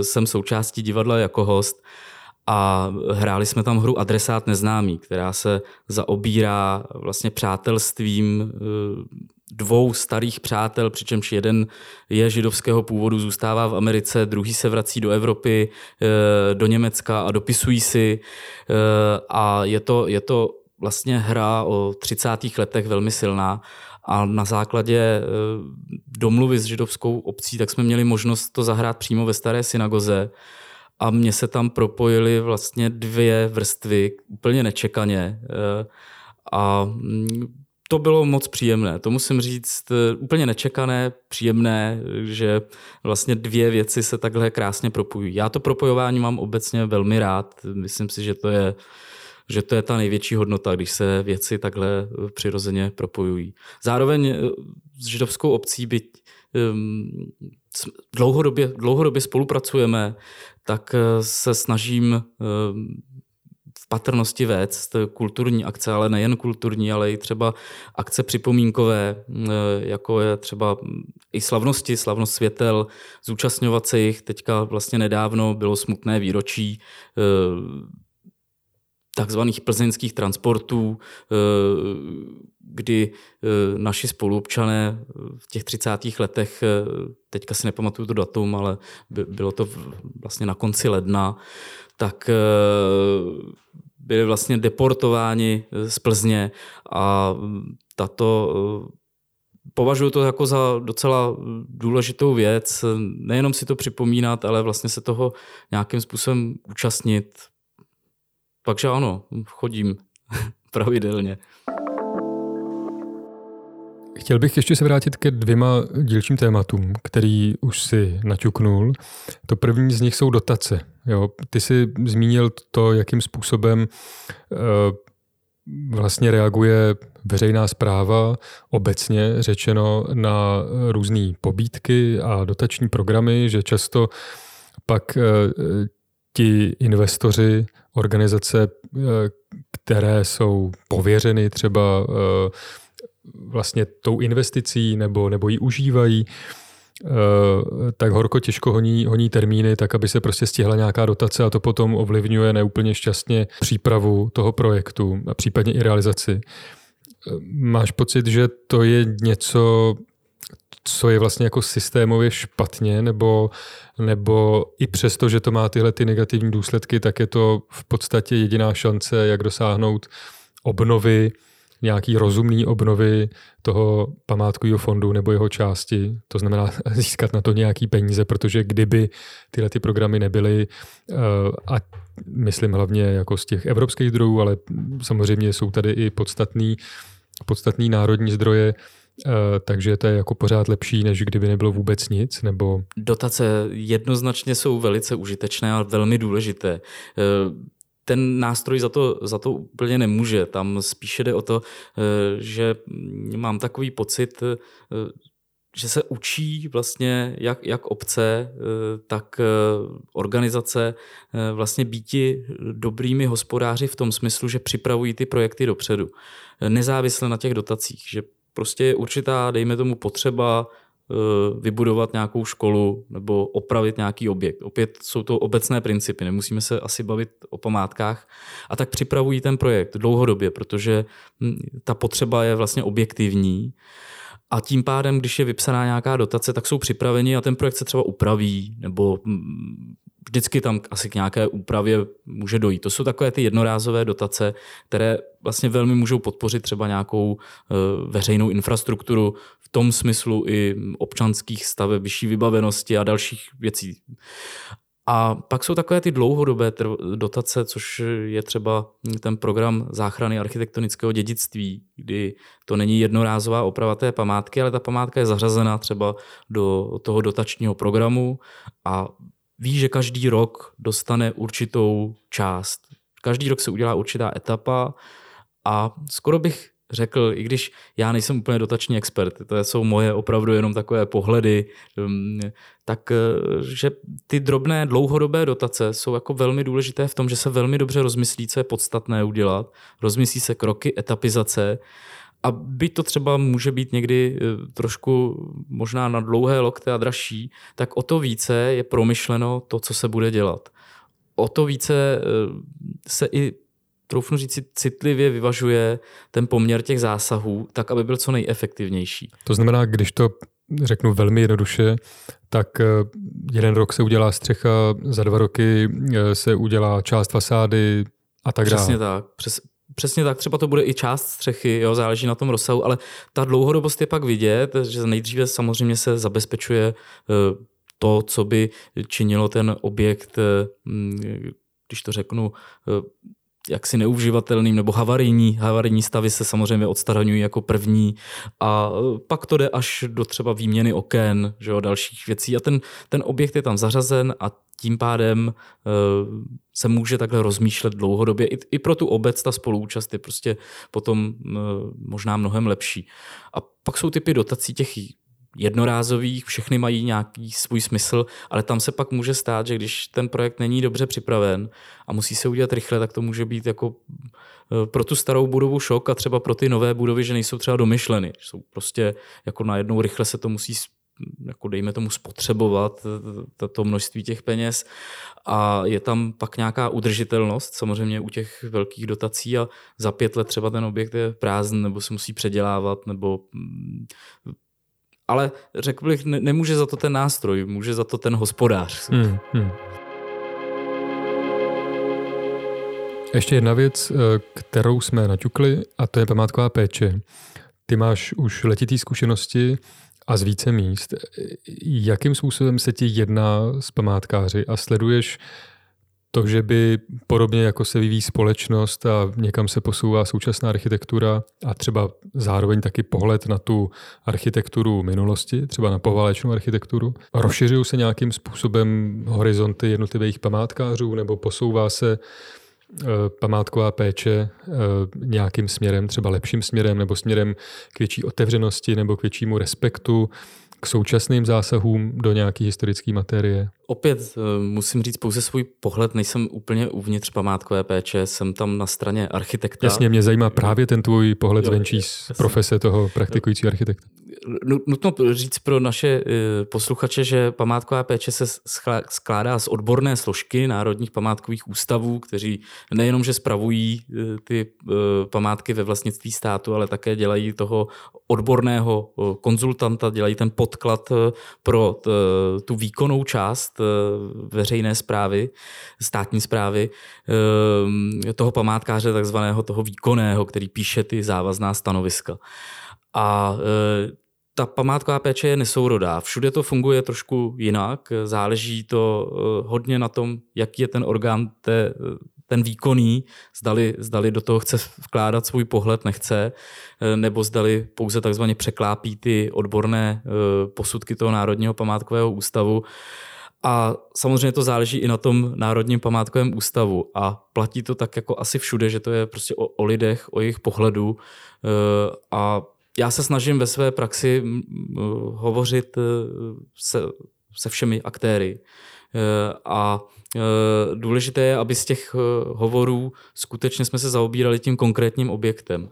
jsem součástí divadla jako host a hráli jsme tam hru Adresát neznámý, která se zaobírá vlastně přátelstvím eh, dvou starých přátel, přičemž jeden je židovského původu, zůstává v Americe, druhý se vrací do Evropy, eh, do Německa a dopisují si. Eh, a je to, je to vlastně hra o 30. letech velmi silná a na základě domluvy s židovskou obcí tak jsme měli možnost to zahrát přímo ve staré synagoze a mně se tam propojily vlastně dvě vrstvy úplně nečekaně eh, a mm, to bylo moc příjemné. To musím říct eh, úplně nečekané, příjemné, že vlastně dvě věci se takhle krásně propojují. Já to propojování mám obecně velmi rád. Myslím si, že to je že to je ta největší hodnota, když se věci takhle eh, přirozeně propojují. Zároveň s židovskou obcí, byť ehm, dlouhodobě, dlouhodobě spolupracujeme, tak eh, se snažím eh, v patrnosti vést kulturní akce, ale nejen kulturní, ale i třeba akce připomínkové, eh, jako je třeba i slavnosti, slavnost světel, zúčastňovat se jich. Teďka vlastně nedávno bylo smutné výročí takzvaných plzeňských transportů, kdy naši spoluobčané v těch 30. letech teďka si nepamatuju to datum, ale bylo to vlastně na konci ledna, tak eh, byli vlastně deportováni z Plzně a tato eh, považuji to jako za docela důležitou věc, nejenom si to připomínat, ale vlastně se toho nějakým způsobem účastnit. Takže ano, chodím pravidelně. Chtěl bych ještě se vrátit ke dvěma dílčím tématům, který už si naťuknul. To první z nich jsou dotace. Jo, ty jsi zmínil to, jakým způsobem uh, vlastně reaguje veřejná zpráva obecně řečeno na různé pobídky a dotační programy, že často pak uh, ti investoři, organizace, uh, které jsou pověřeny třeba vlastně tou investicí nebo, nebo ji užívají, eh, tak horko těžko honí, honí termíny, tak aby se prostě stihla nějaká dotace a to potom ovlivňuje neúplně šťastně přípravu toho projektu a případně i realizaci. Eh, máš pocit, že to je něco, co je vlastně jako systémově špatně, nebo, nebo i přesto, že to má tyhle ty negativní důsledky, tak je to v podstatě jediná šance, jak dosáhnout obnovy nějaký rozumný obnovy toho památkového fondu nebo jeho části, to znamená získat na to nějaký peníze, protože kdyby tyhle ty programy nebyly, eh, a myslím hlavně jako z těch evropských zdrojů, ale samozřejmě jsou tady i podstatný, podstatný národní zdroje, takže to je jako pořád lepší, než kdyby nebylo vůbec nic, nebo... Dotace jednoznačně jsou velice užitečné a velmi důležité. Uh, ten nástroj za to, za to úplně nemůže. Tam spíše jde o to, eh, že mám takový pocit, eh, že se učí vlastně jak, jak obce, eh, tak organizace vlastně býti dobrými hospodáři v tom smyslu, že připravují ty projekty dopředu. Nezávisle na těch dotacích, že prostě je určitá, dejme tomu, potřeba Eh, vybudovat nějakou školu nebo opravit nějaký objekt. Opět jsou to obecné principy, nemusíme se asi bavit o památkách. A tak připravují ten projekt dlouhodobě, protože hm, ta potřeba je vlastně objektivní. A tím pádem, když je vypsaná nějaká dotace, tak jsou připraveni a ten projekt se třeba upraví, nebo hm, vždycky tam asi k nějaké úpravě může dojít. To jsou takové ty jednorázové dotace, které vlastně velmi můžou podpořit třeba nějakou eh, veřejnou infrastrukturu v tom smyslu i občanských staveb, vyšší vybavenosti a dalších věcí. A pak jsou takové ty dlouhodobé dotace, což je třeba ten program záchrany architektonického dědictví, kdy to není jednorázová oprava té památky, ale ta památka je zařazena třeba do toho dotačního programu a ví, že každý rok dostane určitou část. Každý rok se udělá určitá etapa a skoro bych řekl, i když já nejsem úplně dotační expert, to jsou moje opravdu jenom takové pohledy, um, tak eh, že ty drobné dlouhodobé dotace jsou jako velmi důležité v tom, že se velmi dobře rozmyslí, co je podstatné udělat, rozmyslí se kroky, etapizace a byť to třeba může být někdy eh, trošku možná na dlouhé lokte a dražší, tak o to více je promyšleno to, co se bude dělat. O to více eh, se i troufnu říct, citlivě vyvažuje ten poměr těch zásahů, tak aby byl co nejefektivnější. To znamená, když to řeknu velmi jednoduše, tak eh, jeden rok se udělá střecha, za dva roky se udělá část fasády a tak dále. Přesně tak. Přes, přesně tak, třeba to bude i část střechy, jo, záleží na tom rozsahu, ale ta dlouhodobost je pak vidět, že nejdříve samozřejmě se zabezpečuje eh, to, co by činilo ten objekt, když to řeknu, jaksi neuživatelným nebo havarijní. Havarijní stavy se samozřejmě odstraňují jako první a e, pak to jde až do třeba výměny oken, že jo, dalších věcí a ten, ten objekt je tam zařazen a tím pádem e, se může takhle rozmýšlet dlouhodobě. I, I pro tu obec ta spoluúčast je prostě potom e, možná mnohem lepší. A pak jsou typy dotací těch jednorázových, všechny mají nějaký svůj smysl, ale tam se pak může stát, že když ten projekt není dobře připraven a musí se udělat rychle, tak to může být jako eh, pro tu starou budovu šok a třeba pro ty nové budovy, že nejsou třeba domyšleny. Jsou prostě jako najednou rychle se to musí jako dejme tomu spotřebovat to množství těch peněz a je tam pak nějaká udržitelnost samozřejmě u těch velkých dotací a za pět let třeba ten objekt je prázdný nebo se musí předělávat nebo mm, ale řekl bych, ne, nemůže za to ten nástroj, může za to ten hospodář. Hmm, hmm. Ještě jedna věc, eh, kterou jsme naťukli, a to je památková péče. Ty máš už letitý zkušenosti a z více míst. Jakým způsobem se ti jedná s památkáři a sleduješ to, že by podobně jako se vyvíjí společnost a někam se posouvá současná architektura a třeba zároveň taky pohled na tu architekturu minulosti, třeba na poválečnou architekturu, rozšiřují se nějakým způsobem horizonty jednotlivých památkářů nebo posouvá se eh, památková péče eh, nějakým směrem, třeba lepším směrem nebo směrem k větší otevřenosti nebo k většímu respektu k současným zásahům do nějaké historické materie? Opět eh, musím říct pouze svůj pohled, nejsem úplně uvnitř památkové péče, jsem tam na straně architekta. Jasně, mě zajímá právě ten tvůj pohled jo, zvenčí z profese toho praktikujícího architekta. Nutno říct pro naše eh, posluchače, že památková péče se skládá z odborné složky národních památkových ústavů, kteří nejenom, že spravují eh, ty památky ve vlastnictví státu, ale také dělají toho odborného konzultanta, dělají ten podklad pro tu výkonnou část veřejné zprávy, státní zprávy, toho památkáře takzvaného toho výkonného, který píše ty závazná stanoviska. A eh, ta památková péče je nesourodá. Všude to funguje trošku jinak. Záleží to hodně na tom, jaký je ten orgán té, ten výkonný, zdali, zdali do toho chce vkládat svůj pohled, nechce, nebo zdali pouze takzvaně překlápí ty odborné posudky toho Národního památkového ústavu. A samozřejmě to záleží i na tom Národním památkovém ústavu. A platí to tak jako asi všude, že to je prostě o, o lidech, o jejich pohledu. E, a já se snažím ve své praxi hovořit e, se, se všemi aktéry. E, a Eh, důležité je, aby z těch hovorů skutečně jsme se zaobírali tím konkrétním objektem.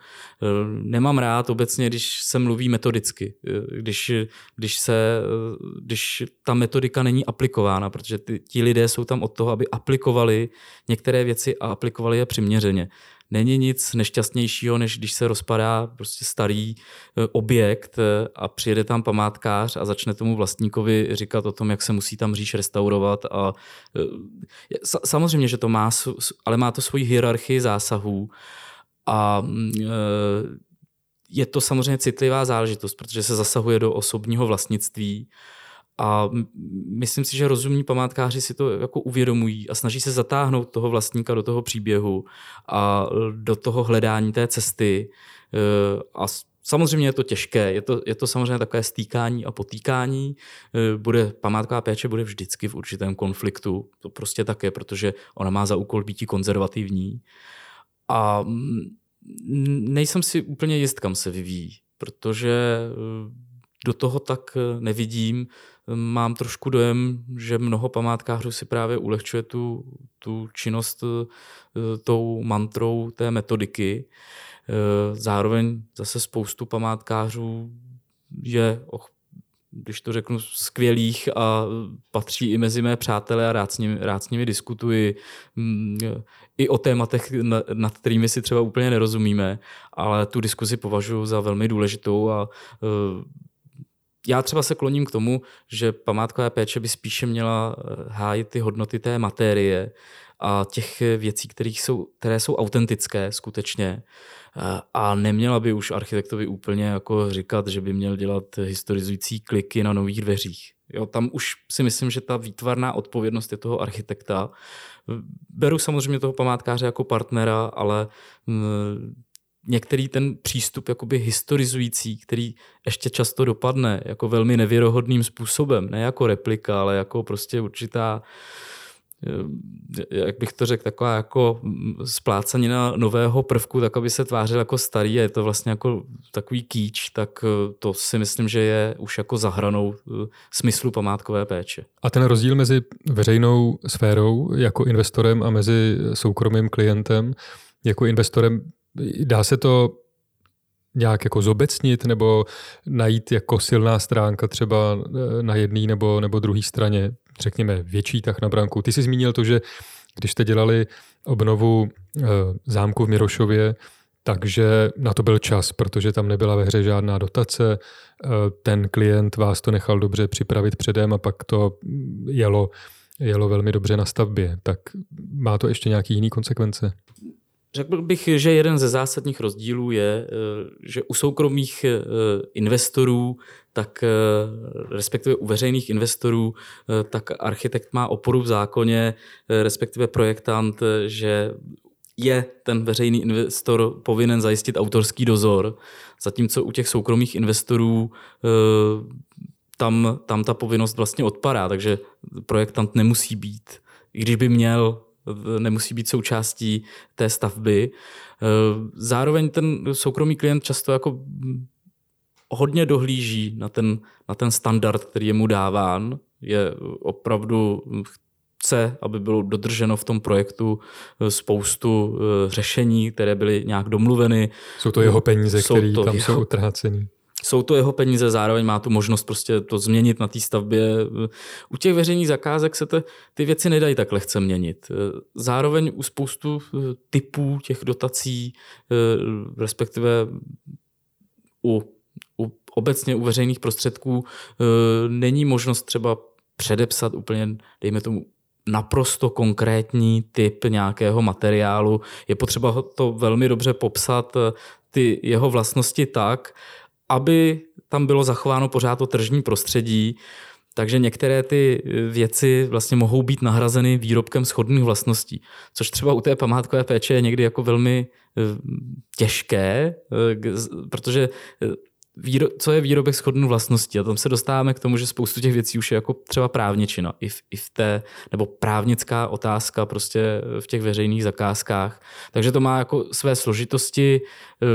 Nemám rád obecně, když se mluví metodicky, když, když, se, když ta metodika není aplikována, protože ty, ti lidé jsou tam od toho, aby aplikovali některé věci a aplikovali je přiměřeně není nic nešťastnějšího, než když se rozpadá prostě starý e, objekt e, a přijede tam památkář a začne tomu vlastníkovi říkat o tom, jak se musí tam říš restaurovat. A e, samozřejmě, že to má, ale má to svoji hierarchii zásahů a mm, je to samozřejmě citlivá záležitost, protože se zasahuje do osobního vlastnictví A myslím si, že rozumní památkáři si to jako uvědomují a snaží se zatáhnout toho vlastníka do toho příběhu a do toho hledání té cesty. E, a Samozřejmě je to těžké, je to, je to samozřejmě takové stýkání a potýkání. E, bude, památková péče bude vždycky v určitém konfliktu, to prostě tak je, protože ona má za úkol být konzervativní. A nejsem si úplně jist, kam se vyvíjí, protože e, do toho tak nevidím mám trošku dojem, že mnoho památkářů si právě ulehčuje tu, tu činnost eh, tou mantrou té metodiky. Eh, zároveň zase spoustu památkářů je, když to řeknu, skvělých a patří i mezi mé přátelé a rád s nimi, rád s nimi diskutuji mm, i o tématech, nad kterými si třeba úplně nerozumíme, ale tu diskuzi považuji za velmi důležitou a eh, já třeba se kloním k tomu, že památková péče by spíše měla eh, hájit ty hodnoty té materie a těch věcí, které jsou, které jsou autentické skutečně. Eh, a neměla by už architektovi úplně jako říkat, že by měl dělat historizující kliky na nových dveřích. Jo, tam už si myslím, že ta výtvarná odpovědnost je toho architekta. Beru samozřejmě toho památkáře jako partnera, ale mm, některý ten přístup jakoby historizující, který ještě často dopadne jako velmi nevěrohodným způsobem, ne jako replika, ale jako prostě určitá eh, jak bych to řekl, taková jako splácanina nového prvku, tak aby se tvářil jako starý a je to vlastně jako takový kýč, tak eh, to si myslím, že je už jako zahranou eh, smyslu památkové péče. A ten rozdíl mezi veřejnou sférou jako investorem a mezi soukromým klientem jako investorem Dá se to nějak jako zobecnit nebo najít jako silná stránka třeba eh, na jedné nebo, nebo druhé straně, řekněme větší tah na branku. Ty jsi zmínil to, že když jste dělali obnovu eh, zámku v Mirošově, takže na to byl čas, protože tam nebyla ve hře žádná dotace, eh, ten klient vás to nechal dobře připravit předem a pak to jelo, jelo velmi dobře na stavbě. Tak má to ještě nějaký jiný konsekvence? Řekl bych, že jeden ze zásadních rozdílů je, eh, že u soukromých eh, investorů, tak eh, respektive u veřejných investorů, tak architekt má oporu v zákoně, respektive projektant, že je ten veřejný investor povinen zajistit autorský dozor, zatímco u těch soukromých investorů tam, tam ta povinnost vlastně odpadá, takže projektant nemusí být. I když by měl nemusí být součástí té stavby. Eh, zároveň ten soukromý klient často jako hodně dohlíží na ten, na ten standard, který je mu dáván. Je opravdu chce, aby bylo dodrženo v tom projektu eh, spoustu eh, řešení, které byly nějak domluveny. Jsou to jeho peníze, které tam jeho, jsou utráceny jsou to jeho peníze, zároveň má tu možnost prostě to změnit na té stavbě. U těch veřejných zakázek se te, ty věci nedají tak lehce měnit. Zároveň u spoustu eh, typů těch dotací, eh, respektive u, u obecně u veřejných prostředků eh, není možnost třeba předepsat úplně, dejme tomu, naprosto konkrétní typ nějakého materiálu. Je potřeba to velmi dobře popsat, ty jeho vlastnosti tak, aby tam bylo zachováno pořád to tržní prostředí, takže některé ty věci vlastně mohou být nahrazeny výrobkem schodných vlastností, což třeba u té památkové péče je někdy jako velmi eh, těžké, eh, protože eh, výro, co je výrobek schodnou vlastností. A tam se dostáváme k tomu, že spoustu těch věcí už je jako třeba právničina. I v, i v té, nebo právnická otázka prostě v těch veřejných zakázkách. Takže to má jako své složitosti. Eh,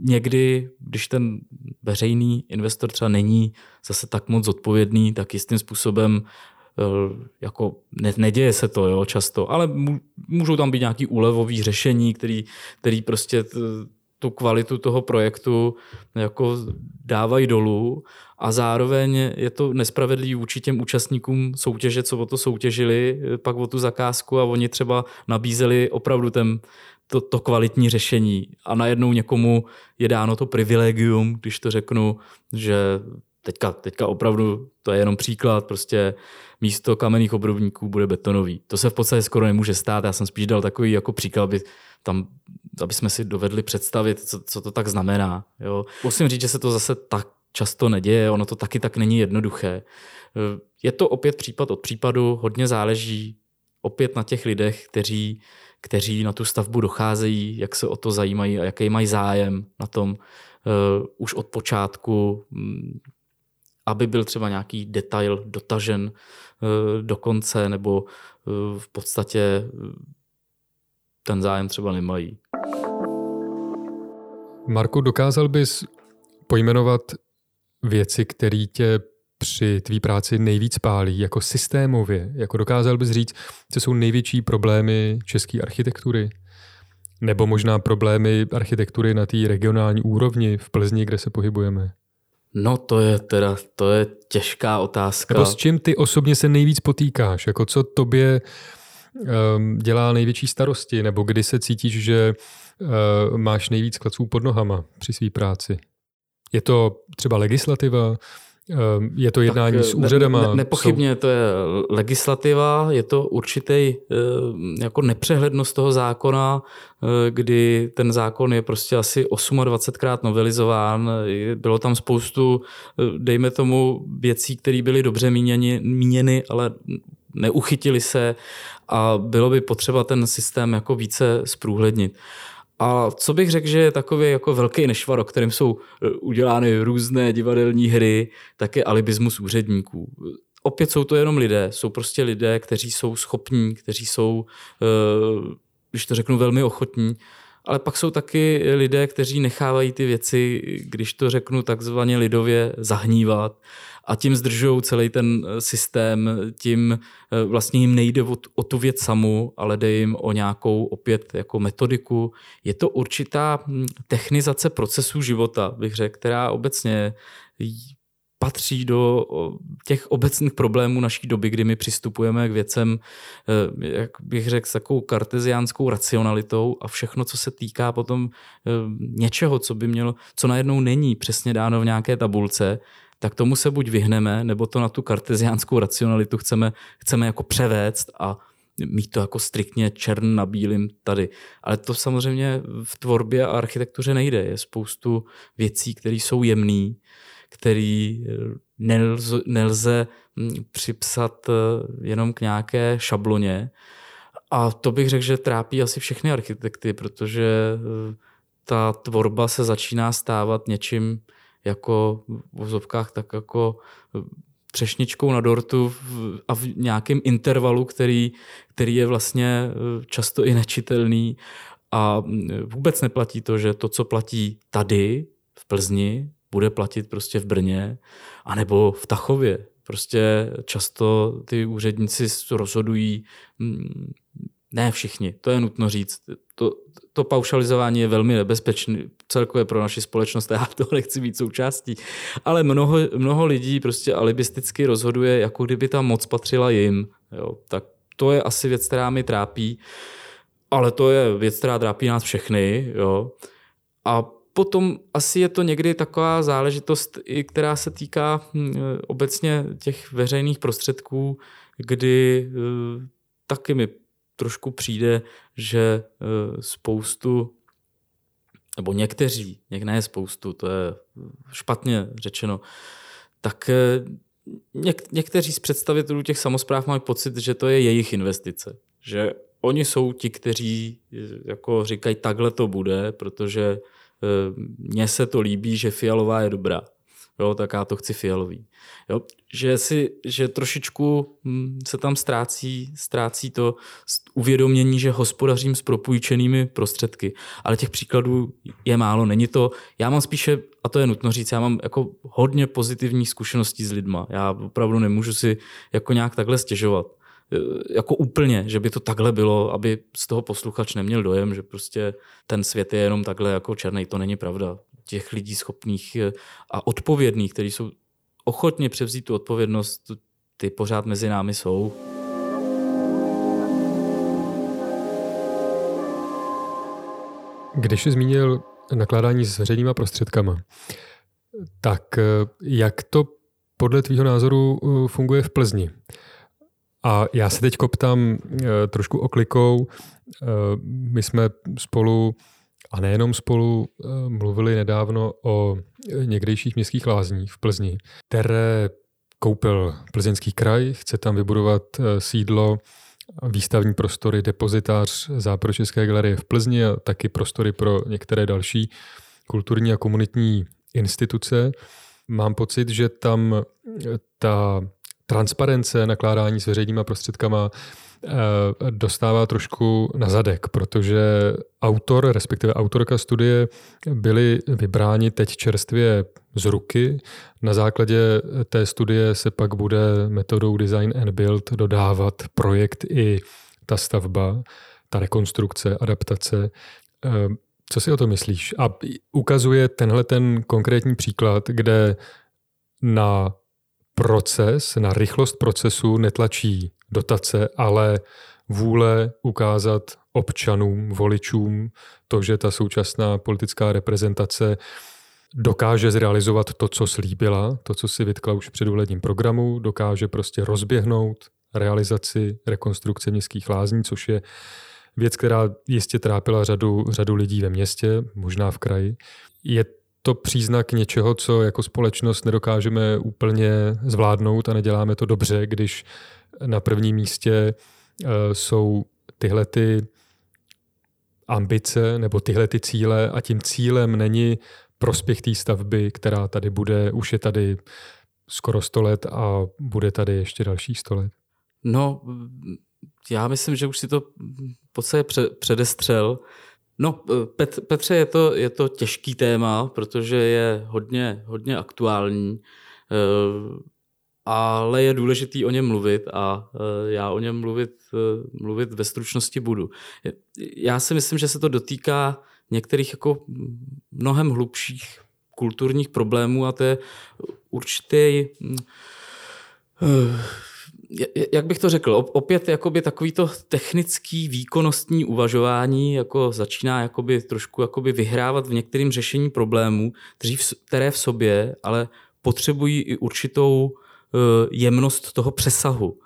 někdy, když ten veřejný investor třeba není zase tak moc zodpovědný, tak jistým způsobem eh, jako ne, neděje se to jo, často, ale můžou tam být nějaký úlevový řešení, který, který prostě tu kvalitu toho projektu jako dávají dolů a zároveň je to nespravedlivý vůči těm účastníkům soutěže, co o to soutěžili, pak o tu zakázku a oni třeba nabízeli opravdu ten, to, to kvalitní řešení. A najednou někomu je dáno to privilegium, když to řeknu, že teďka, teďka opravdu, to je jenom příklad, prostě místo kamenných obrubníků bude betonový. To se v podstatě skoro nemůže stát, já jsem spíš dal takový jako příklad, aby tam aby jsme si dovedli představit, co, co to tak znamená. Jo. Musím říct, že se to zase tak často neděje, ono to taky tak není jednoduché. Je to opět případ od případu, hodně záleží opět na těch lidech, kteří, kteří na tu stavbu docházejí, jak se o to zajímají a jaký mají zájem na tom uh, už od počátku, um, aby byl třeba nějaký detail dotažen uh, do konce, nebo uh, v podstatě uh, ten zájem třeba nemají. Marku, dokázal bys pojmenovat věci, které tě při tvý práci nejvíc pálí, jako systémově? Jako dokázal bys říct, co jsou největší problémy české architektury? Nebo možná problémy architektury na té regionální úrovni v Plzni, kde se pohybujeme? No to je teda, to je těžká otázka. Nebo s čím ty osobně se nejvíc potýkáš? Jako co tobě um, dělá největší starosti? Nebo kdy se cítíš, že uh, máš nejvíc klaců pod nohama při své práci? Je to třeba legislativa? Ehm, je to jednání tak, s úřadama? Ne, ne, nepochybně to je legislativa, je to určitý eh, jako nepřehlednost toho zákona, eh, kdy ten zákon je prostě asi 28krát novelizován. Bylo tam spoustu, eh, dejme tomu, věcí, které byly dobře míněny, míněny, ale neuchytili se a bylo by potřeba ten systém jako více zprůhlednit. A co bych řekl, že je takový jako velký nešvar, o kterém jsou e, udělány různé divadelní hry, tak je alibismus úředníků. Opět jsou to jenom lidé, jsou prostě lidé, kteří jsou schopní, kteří jsou, e, když to řeknu, velmi ochotní, ale pak jsou taky lidé, kteří nechávají ty věci, když to řeknu takzvaně lidově, zahnívat a tím zdržují celý ten eh, systém, tím eh, vlastně jim nejde o, o tu věc samu, ale jde jim o nějakou opět jako metodiku. Je to určitá hm, technizace procesů života, bych řekl, která obecně patří do těch obecných problémů naší doby, kdy my přistupujeme k věcem, eh, jak bych řekl, s takovou karteziánskou racionalitou a všechno, co se týká potom něčeho, co by mělo, co najednou není přesně dáno v nějaké tabulce, tak tomu se buď vyhneme, nebo to na tu karteziánskou racionalitu chceme, chceme jako převést a mít to jako striktně čern na bílým tady. Ale to samozřejmě v tvorbě a architektuře nejde. Je spoustu věcí, které jsou jemné, které nelze, nelze hm, připsat eh, jenom k nějaké šabloně. A to bych řekl, že trápí asi všechny architekty, protože eh, ta tvorba se začíná stávat něčím, jako v vozovkách tak jako třešničkou na dortu a v nějakém intervalu, který, který je vlastně eh, často i nečitelný a mm, vůbec neplatí to, že to, co platí tady v Plzni, bude platit prostě v Brně anebo v Tachově. Prostě často ty úředníci rozhodují mm, ne všichni, to je nutno říct. To, to paušalizování je velmi nebezpečné celkově pro naši společnost, já to nechci být součástí, ale mnoho, mnoho lidí prostě alibisticky rozhoduje, jako kdyby ta moc patřila jim. Jo. Tak to je asi věc, která mi trápí, ale to je věc, která trápí nás všechny. Jo. A potom asi je to někdy taková záležitost, která se týká hm, obecně těch veřejných prostředků, kdy eh, taky mi trošku přijde, že eh, spoustu, nebo někteří, něk ne spoustu, to je špatně řečeno, tak něk, někteří z představitelů těch samozpráv mají pocit, že to je jejich investice. Že oni jsou ti, kteří jako říkají, takhle to bude, protože mně se to líbí, že fialová je dobrá jo, tak já to chci fialový. Jo, že, si, že trošičku hm, se tam ztrácí, ztrácí to uvědomění, že hospodařím s propůjčenými prostředky. Ale těch příkladů je málo. Není to, já mám spíše, a to je nutno říct, já mám jako hodně pozitivních zkušeností s lidma. Já opravdu nemůžu si jako nějak takhle stěžovat jako úplně, že by to takhle bylo, aby z toho posluchač neměl dojem, že prostě ten svět je jenom takhle jako černý. To není pravda těch lidí schopných eh, a odpovědných, kteří jsou ochotně převzít tu odpovědnost, ty pořád mezi námi jsou. Když jsi zmínil nakládání s veřejnýma prostředkama, tak eh, jak to podle tvýho názoru eh, funguje v Plzni? A já se teď koptám trošku oklikou. My jsme spolu a nejenom spolu eh, mluvili nedávno o někdejších městských lázních v Plzni, které koupil plzeňský kraj, chce tam vybudovat sídlo výstavní prostory, depozitář Západočeské galerie v Plzni a taky prostory pro některé další kulturní a komunitní instituce. Mám pocit, že tam ta transparence nakládání s veřejnýma prostředkama eh, dostává trošku na zadek, protože autor, respektive autorka studie byli vybráni teď čerstvě z ruky. Na základě té studie se pak bude metodou Design and Build dodávat projekt i ta stavba, ta rekonstrukce, adaptace. Eh, co si o to myslíš? A ukazuje tenhle ten konkrétní příklad, kde na proces, na rychlost procesu netlačí dotace, ale vůle ukázat občanům, voličům to, že ta současná politická reprezentace dokáže zrealizovat to, co slíbila, to, co si vytkla už v předvolebním programu, dokáže prostě rozběhnout realizaci rekonstrukce městských lázní, což je věc, která jistě trápila řadu, řadu lidí ve městě, možná v kraji. Je to příznak něčeho, co jako společnost nedokážeme úplně zvládnout a neděláme to dobře, když na prvním místě uh, jsou tyhle ty ambice nebo tyhle ty cíle a tím cílem není prospěch té stavby, která tady bude, už je tady skoro 100 let a bude tady ještě dalších 100 let. No, já myslím, že už si to v podstatě předestřel. No, Pet, Petře, je to, je to těžký téma, protože je hodně, hodně aktuální, eh, ale je důležitý o něm mluvit a eh, já o něm mluvit, eh, mluvit ve stručnosti budu. Já si myslím, že se to dotýká některých jako mnohem hlubších kulturních problémů a to je určitý jak bych to řekl, opět jakoby takový to technický výkonnostní uvažování jako začíná jakoby trošku jakoby vyhrávat v některým řešení problémů, které v sobě ale potřebují i určitou eh, jemnost toho přesahu.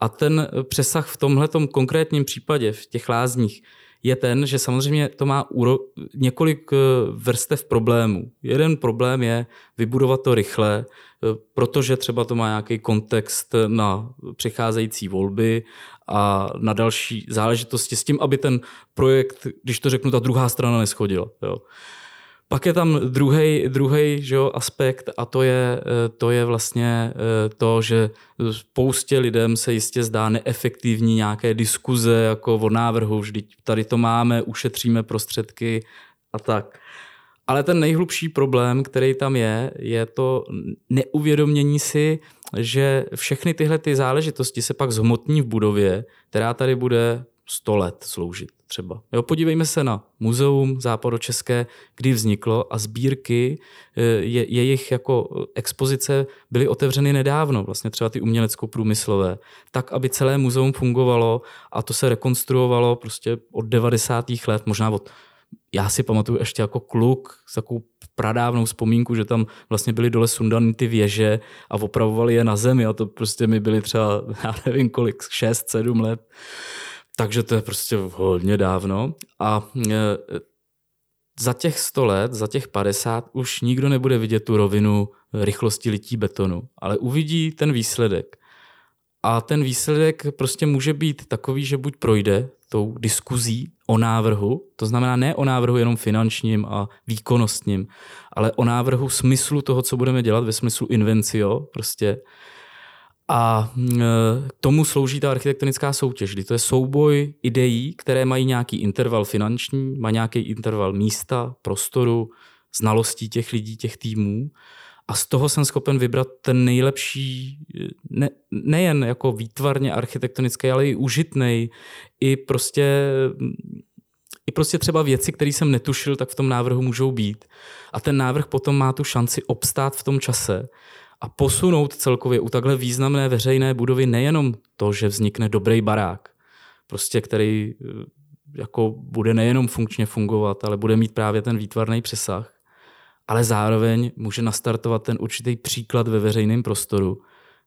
A ten přesah v tomhle konkrétním případě, v těch lázních, je ten, že samozřejmě to má úro... několik eh, vrstev problémů. Jeden problém je vybudovat to rychle, eh, protože třeba to má nějaký kontext na přicházející volby a na další záležitosti s tím, aby ten projekt, když to řeknu, ta druhá strana neschodila. Jo. Pak je tam druhý aspekt a to je, eh, to je vlastně eh, to, že spoustě lidem se jistě zdá neefektivní nějaké diskuze jako o návrhu, vždyť tady to máme, ušetříme prostředky a tak. Ale ten nejhlubší problém, který tam je, je to neuvědomění si, že všechny tyhle ty záležitosti se pak zhmotní v budově, která tady bude 100 let sloužit třeba. Jo, podívejme se na muzeum západočeské, kdy vzniklo a sbírky, eh, je, jejich jako expozice byly otevřeny nedávno, vlastně třeba ty umělecko-průmyslové, tak, aby celé muzeum fungovalo a to se rekonstruovalo prostě od 90. let, možná od já si pamatuju ještě jako kluk s takovou pradávnou vzpomínku, že tam vlastně byly dole sundaný ty věže a opravovali je na zemi a to prostě mi byly třeba, já nevím kolik, 6-7 let. Takže to je prostě hodně dávno. A e, za těch 100 let, za těch 50 už nikdo nebude vidět tu rovinu rychlosti lití betonu, ale uvidí ten výsledek. A ten výsledek prostě může být takový, že buď projde tou diskuzí o návrhu, to znamená ne o návrhu jenom finančním a výkonnostním, ale o návrhu smyslu toho, co budeme dělat ve smyslu invencio, prostě a e, k tomu slouží ta architektonická soutěž, kdy to je souboj ideí, které mají nějaký interval finanční, má nějaký interval místa, prostoru, znalostí těch lidí, těch týmů. A z toho jsem schopen vybrat ten nejlepší, ne, nejen jako výtvarně architektonický, ale i užitný, i prostě, i prostě třeba věci, které jsem netušil, tak v tom návrhu můžou být. A ten návrh potom má tu šanci obstát v tom čase a posunout celkově u takhle významné veřejné budovy nejenom to, že vznikne dobrý barák, prostě který eh, jako bude nejenom funkčně fungovat, ale bude mít právě ten výtvarný přesah, ale zároveň může nastartovat ten určitý příklad ve veřejném prostoru,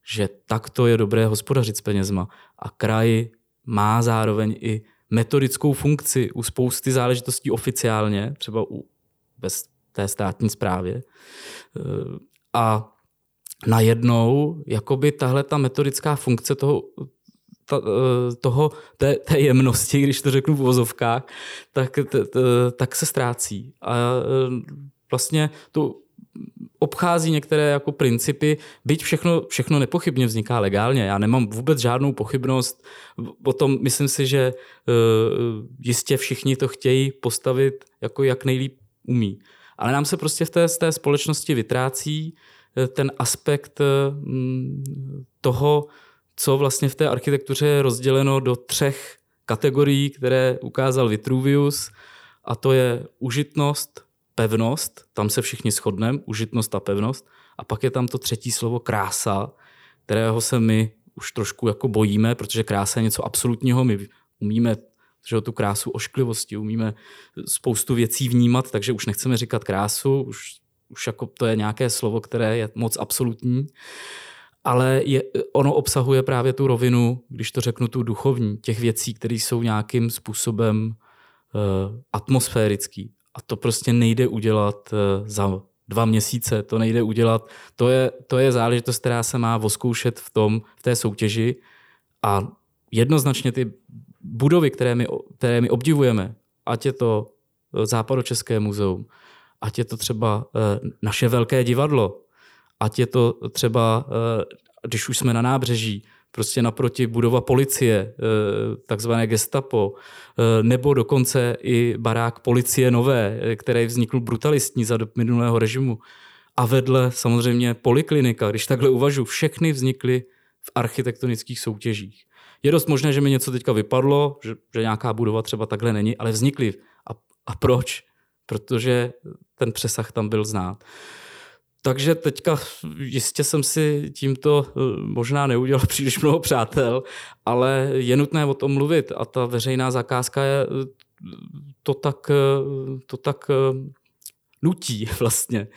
že takto je dobré hospodařit s penězma a kraj má zároveň i metodickou funkci u spousty záležitostí oficiálně, třeba u, bez té státní správě. Eh, a najednou jakoby tahle ta metodická funkce toho, ta, eh, toho té, té jemnosti, když to řeknu v vozovkách, tak, t, t, tak se ztrácí. A eh, vlastně to obchází některé jako principy, byť všechno, všechno nepochybně vzniká legálně. Já nemám vůbec žádnou pochybnost o tom, myslím si, že uh, jistě všichni to chtějí postavit jako jak nejlíp umí. Ale nám se prostě v té, z té společnosti vytrácí eh, ten aspekt mm, toho, co vlastně v té architektuře je rozděleno do třech kategorií, které ukázal Vitruvius, a to je užitnost, pevnost, tam se všichni shodneme, užitnost a pevnost, a pak je tam to třetí slovo krása, kterého se my už trošku jako bojíme, protože krása je něco absolutního, my umíme že tu krásu ošklivosti, umíme spoustu věcí vnímat, takže už nechceme říkat krásu, už, už jako to je nějaké slovo, které je moc absolutní, ale je, ono obsahuje právě tu rovinu, když to řeknu, tu duchovní, těch věcí, které jsou nějakým způsobem uh, atmosférický. A to prostě nejde udělat uh, za dva měsíce, to nejde udělat. To je, to je záležitost, která se má voskoušet v, tom, v té soutěži a jednoznačně ty budovy, které my, které my obdivujeme, ať je to eh, Západočeské muzeum, ať je to třeba eh, naše velké divadlo, ať je to třeba, eh, když už jsme na nábřeží, prostě naproti budova policie, takzvané gestapo, nebo dokonce i barák policie nové, který vznikl brutalistní za dob minulého režimu. A vedle samozřejmě poliklinika, když takhle uvažu, všechny vznikly v architektonických soutěžích. Je dost možné, že mi něco teďka vypadlo, že, že nějaká budova třeba takhle není, ale vznikly. A, a proč? Protože ten přesah tam byl znát. Takže teďka jistě jsem si tímto eh, možná neudělal příliš mnoho přátel, ale je nutné o tom mluvit a ta veřejná zakázka je eh, to tak, eh, to tak nutí vlastně.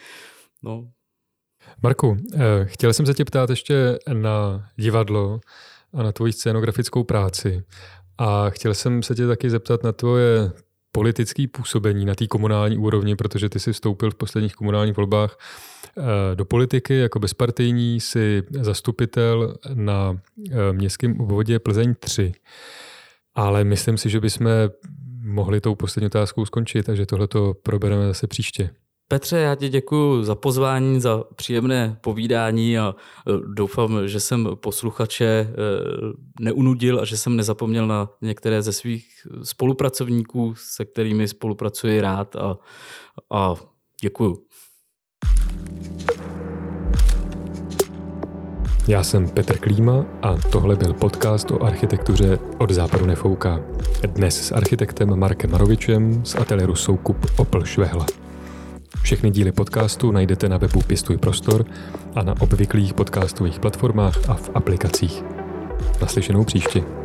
No. Marku, chtěl jsem se tě ptát ještě na divadlo a na tvoji scénografickou práci. A chtěl jsem se tě taky zeptat na tvoje politické působení na té komunální úrovni, protože ty jsi vstoupil v posledních komunálních volbách eh, do politiky jako bezpartijní, jsi zastupitel na eh, městském obvodě Plzeň 3. Ale myslím si, že bychom mohli tou poslední otázkou skončit, takže tohle to probereme zase příště. Petře, já ti děkuji za pozvání, za příjemné povídání a e, doufám, že jsem posluchače e, neunudil a že jsem nezapomněl na některé ze svých spolupracovníků, se kterými spolupracuji rád a, a děkuji. Já jsem Petr Klíma a tohle byl podcast o architektuře od západu nefouká. Dnes s architektem Markem Marovičem z ateliéru Soukup Opel Švehla. Všechny díly podcastu najdete na webu Pěstuj prostor a na obvyklých podcastových platformách a v aplikacích. Naslyšenou příště.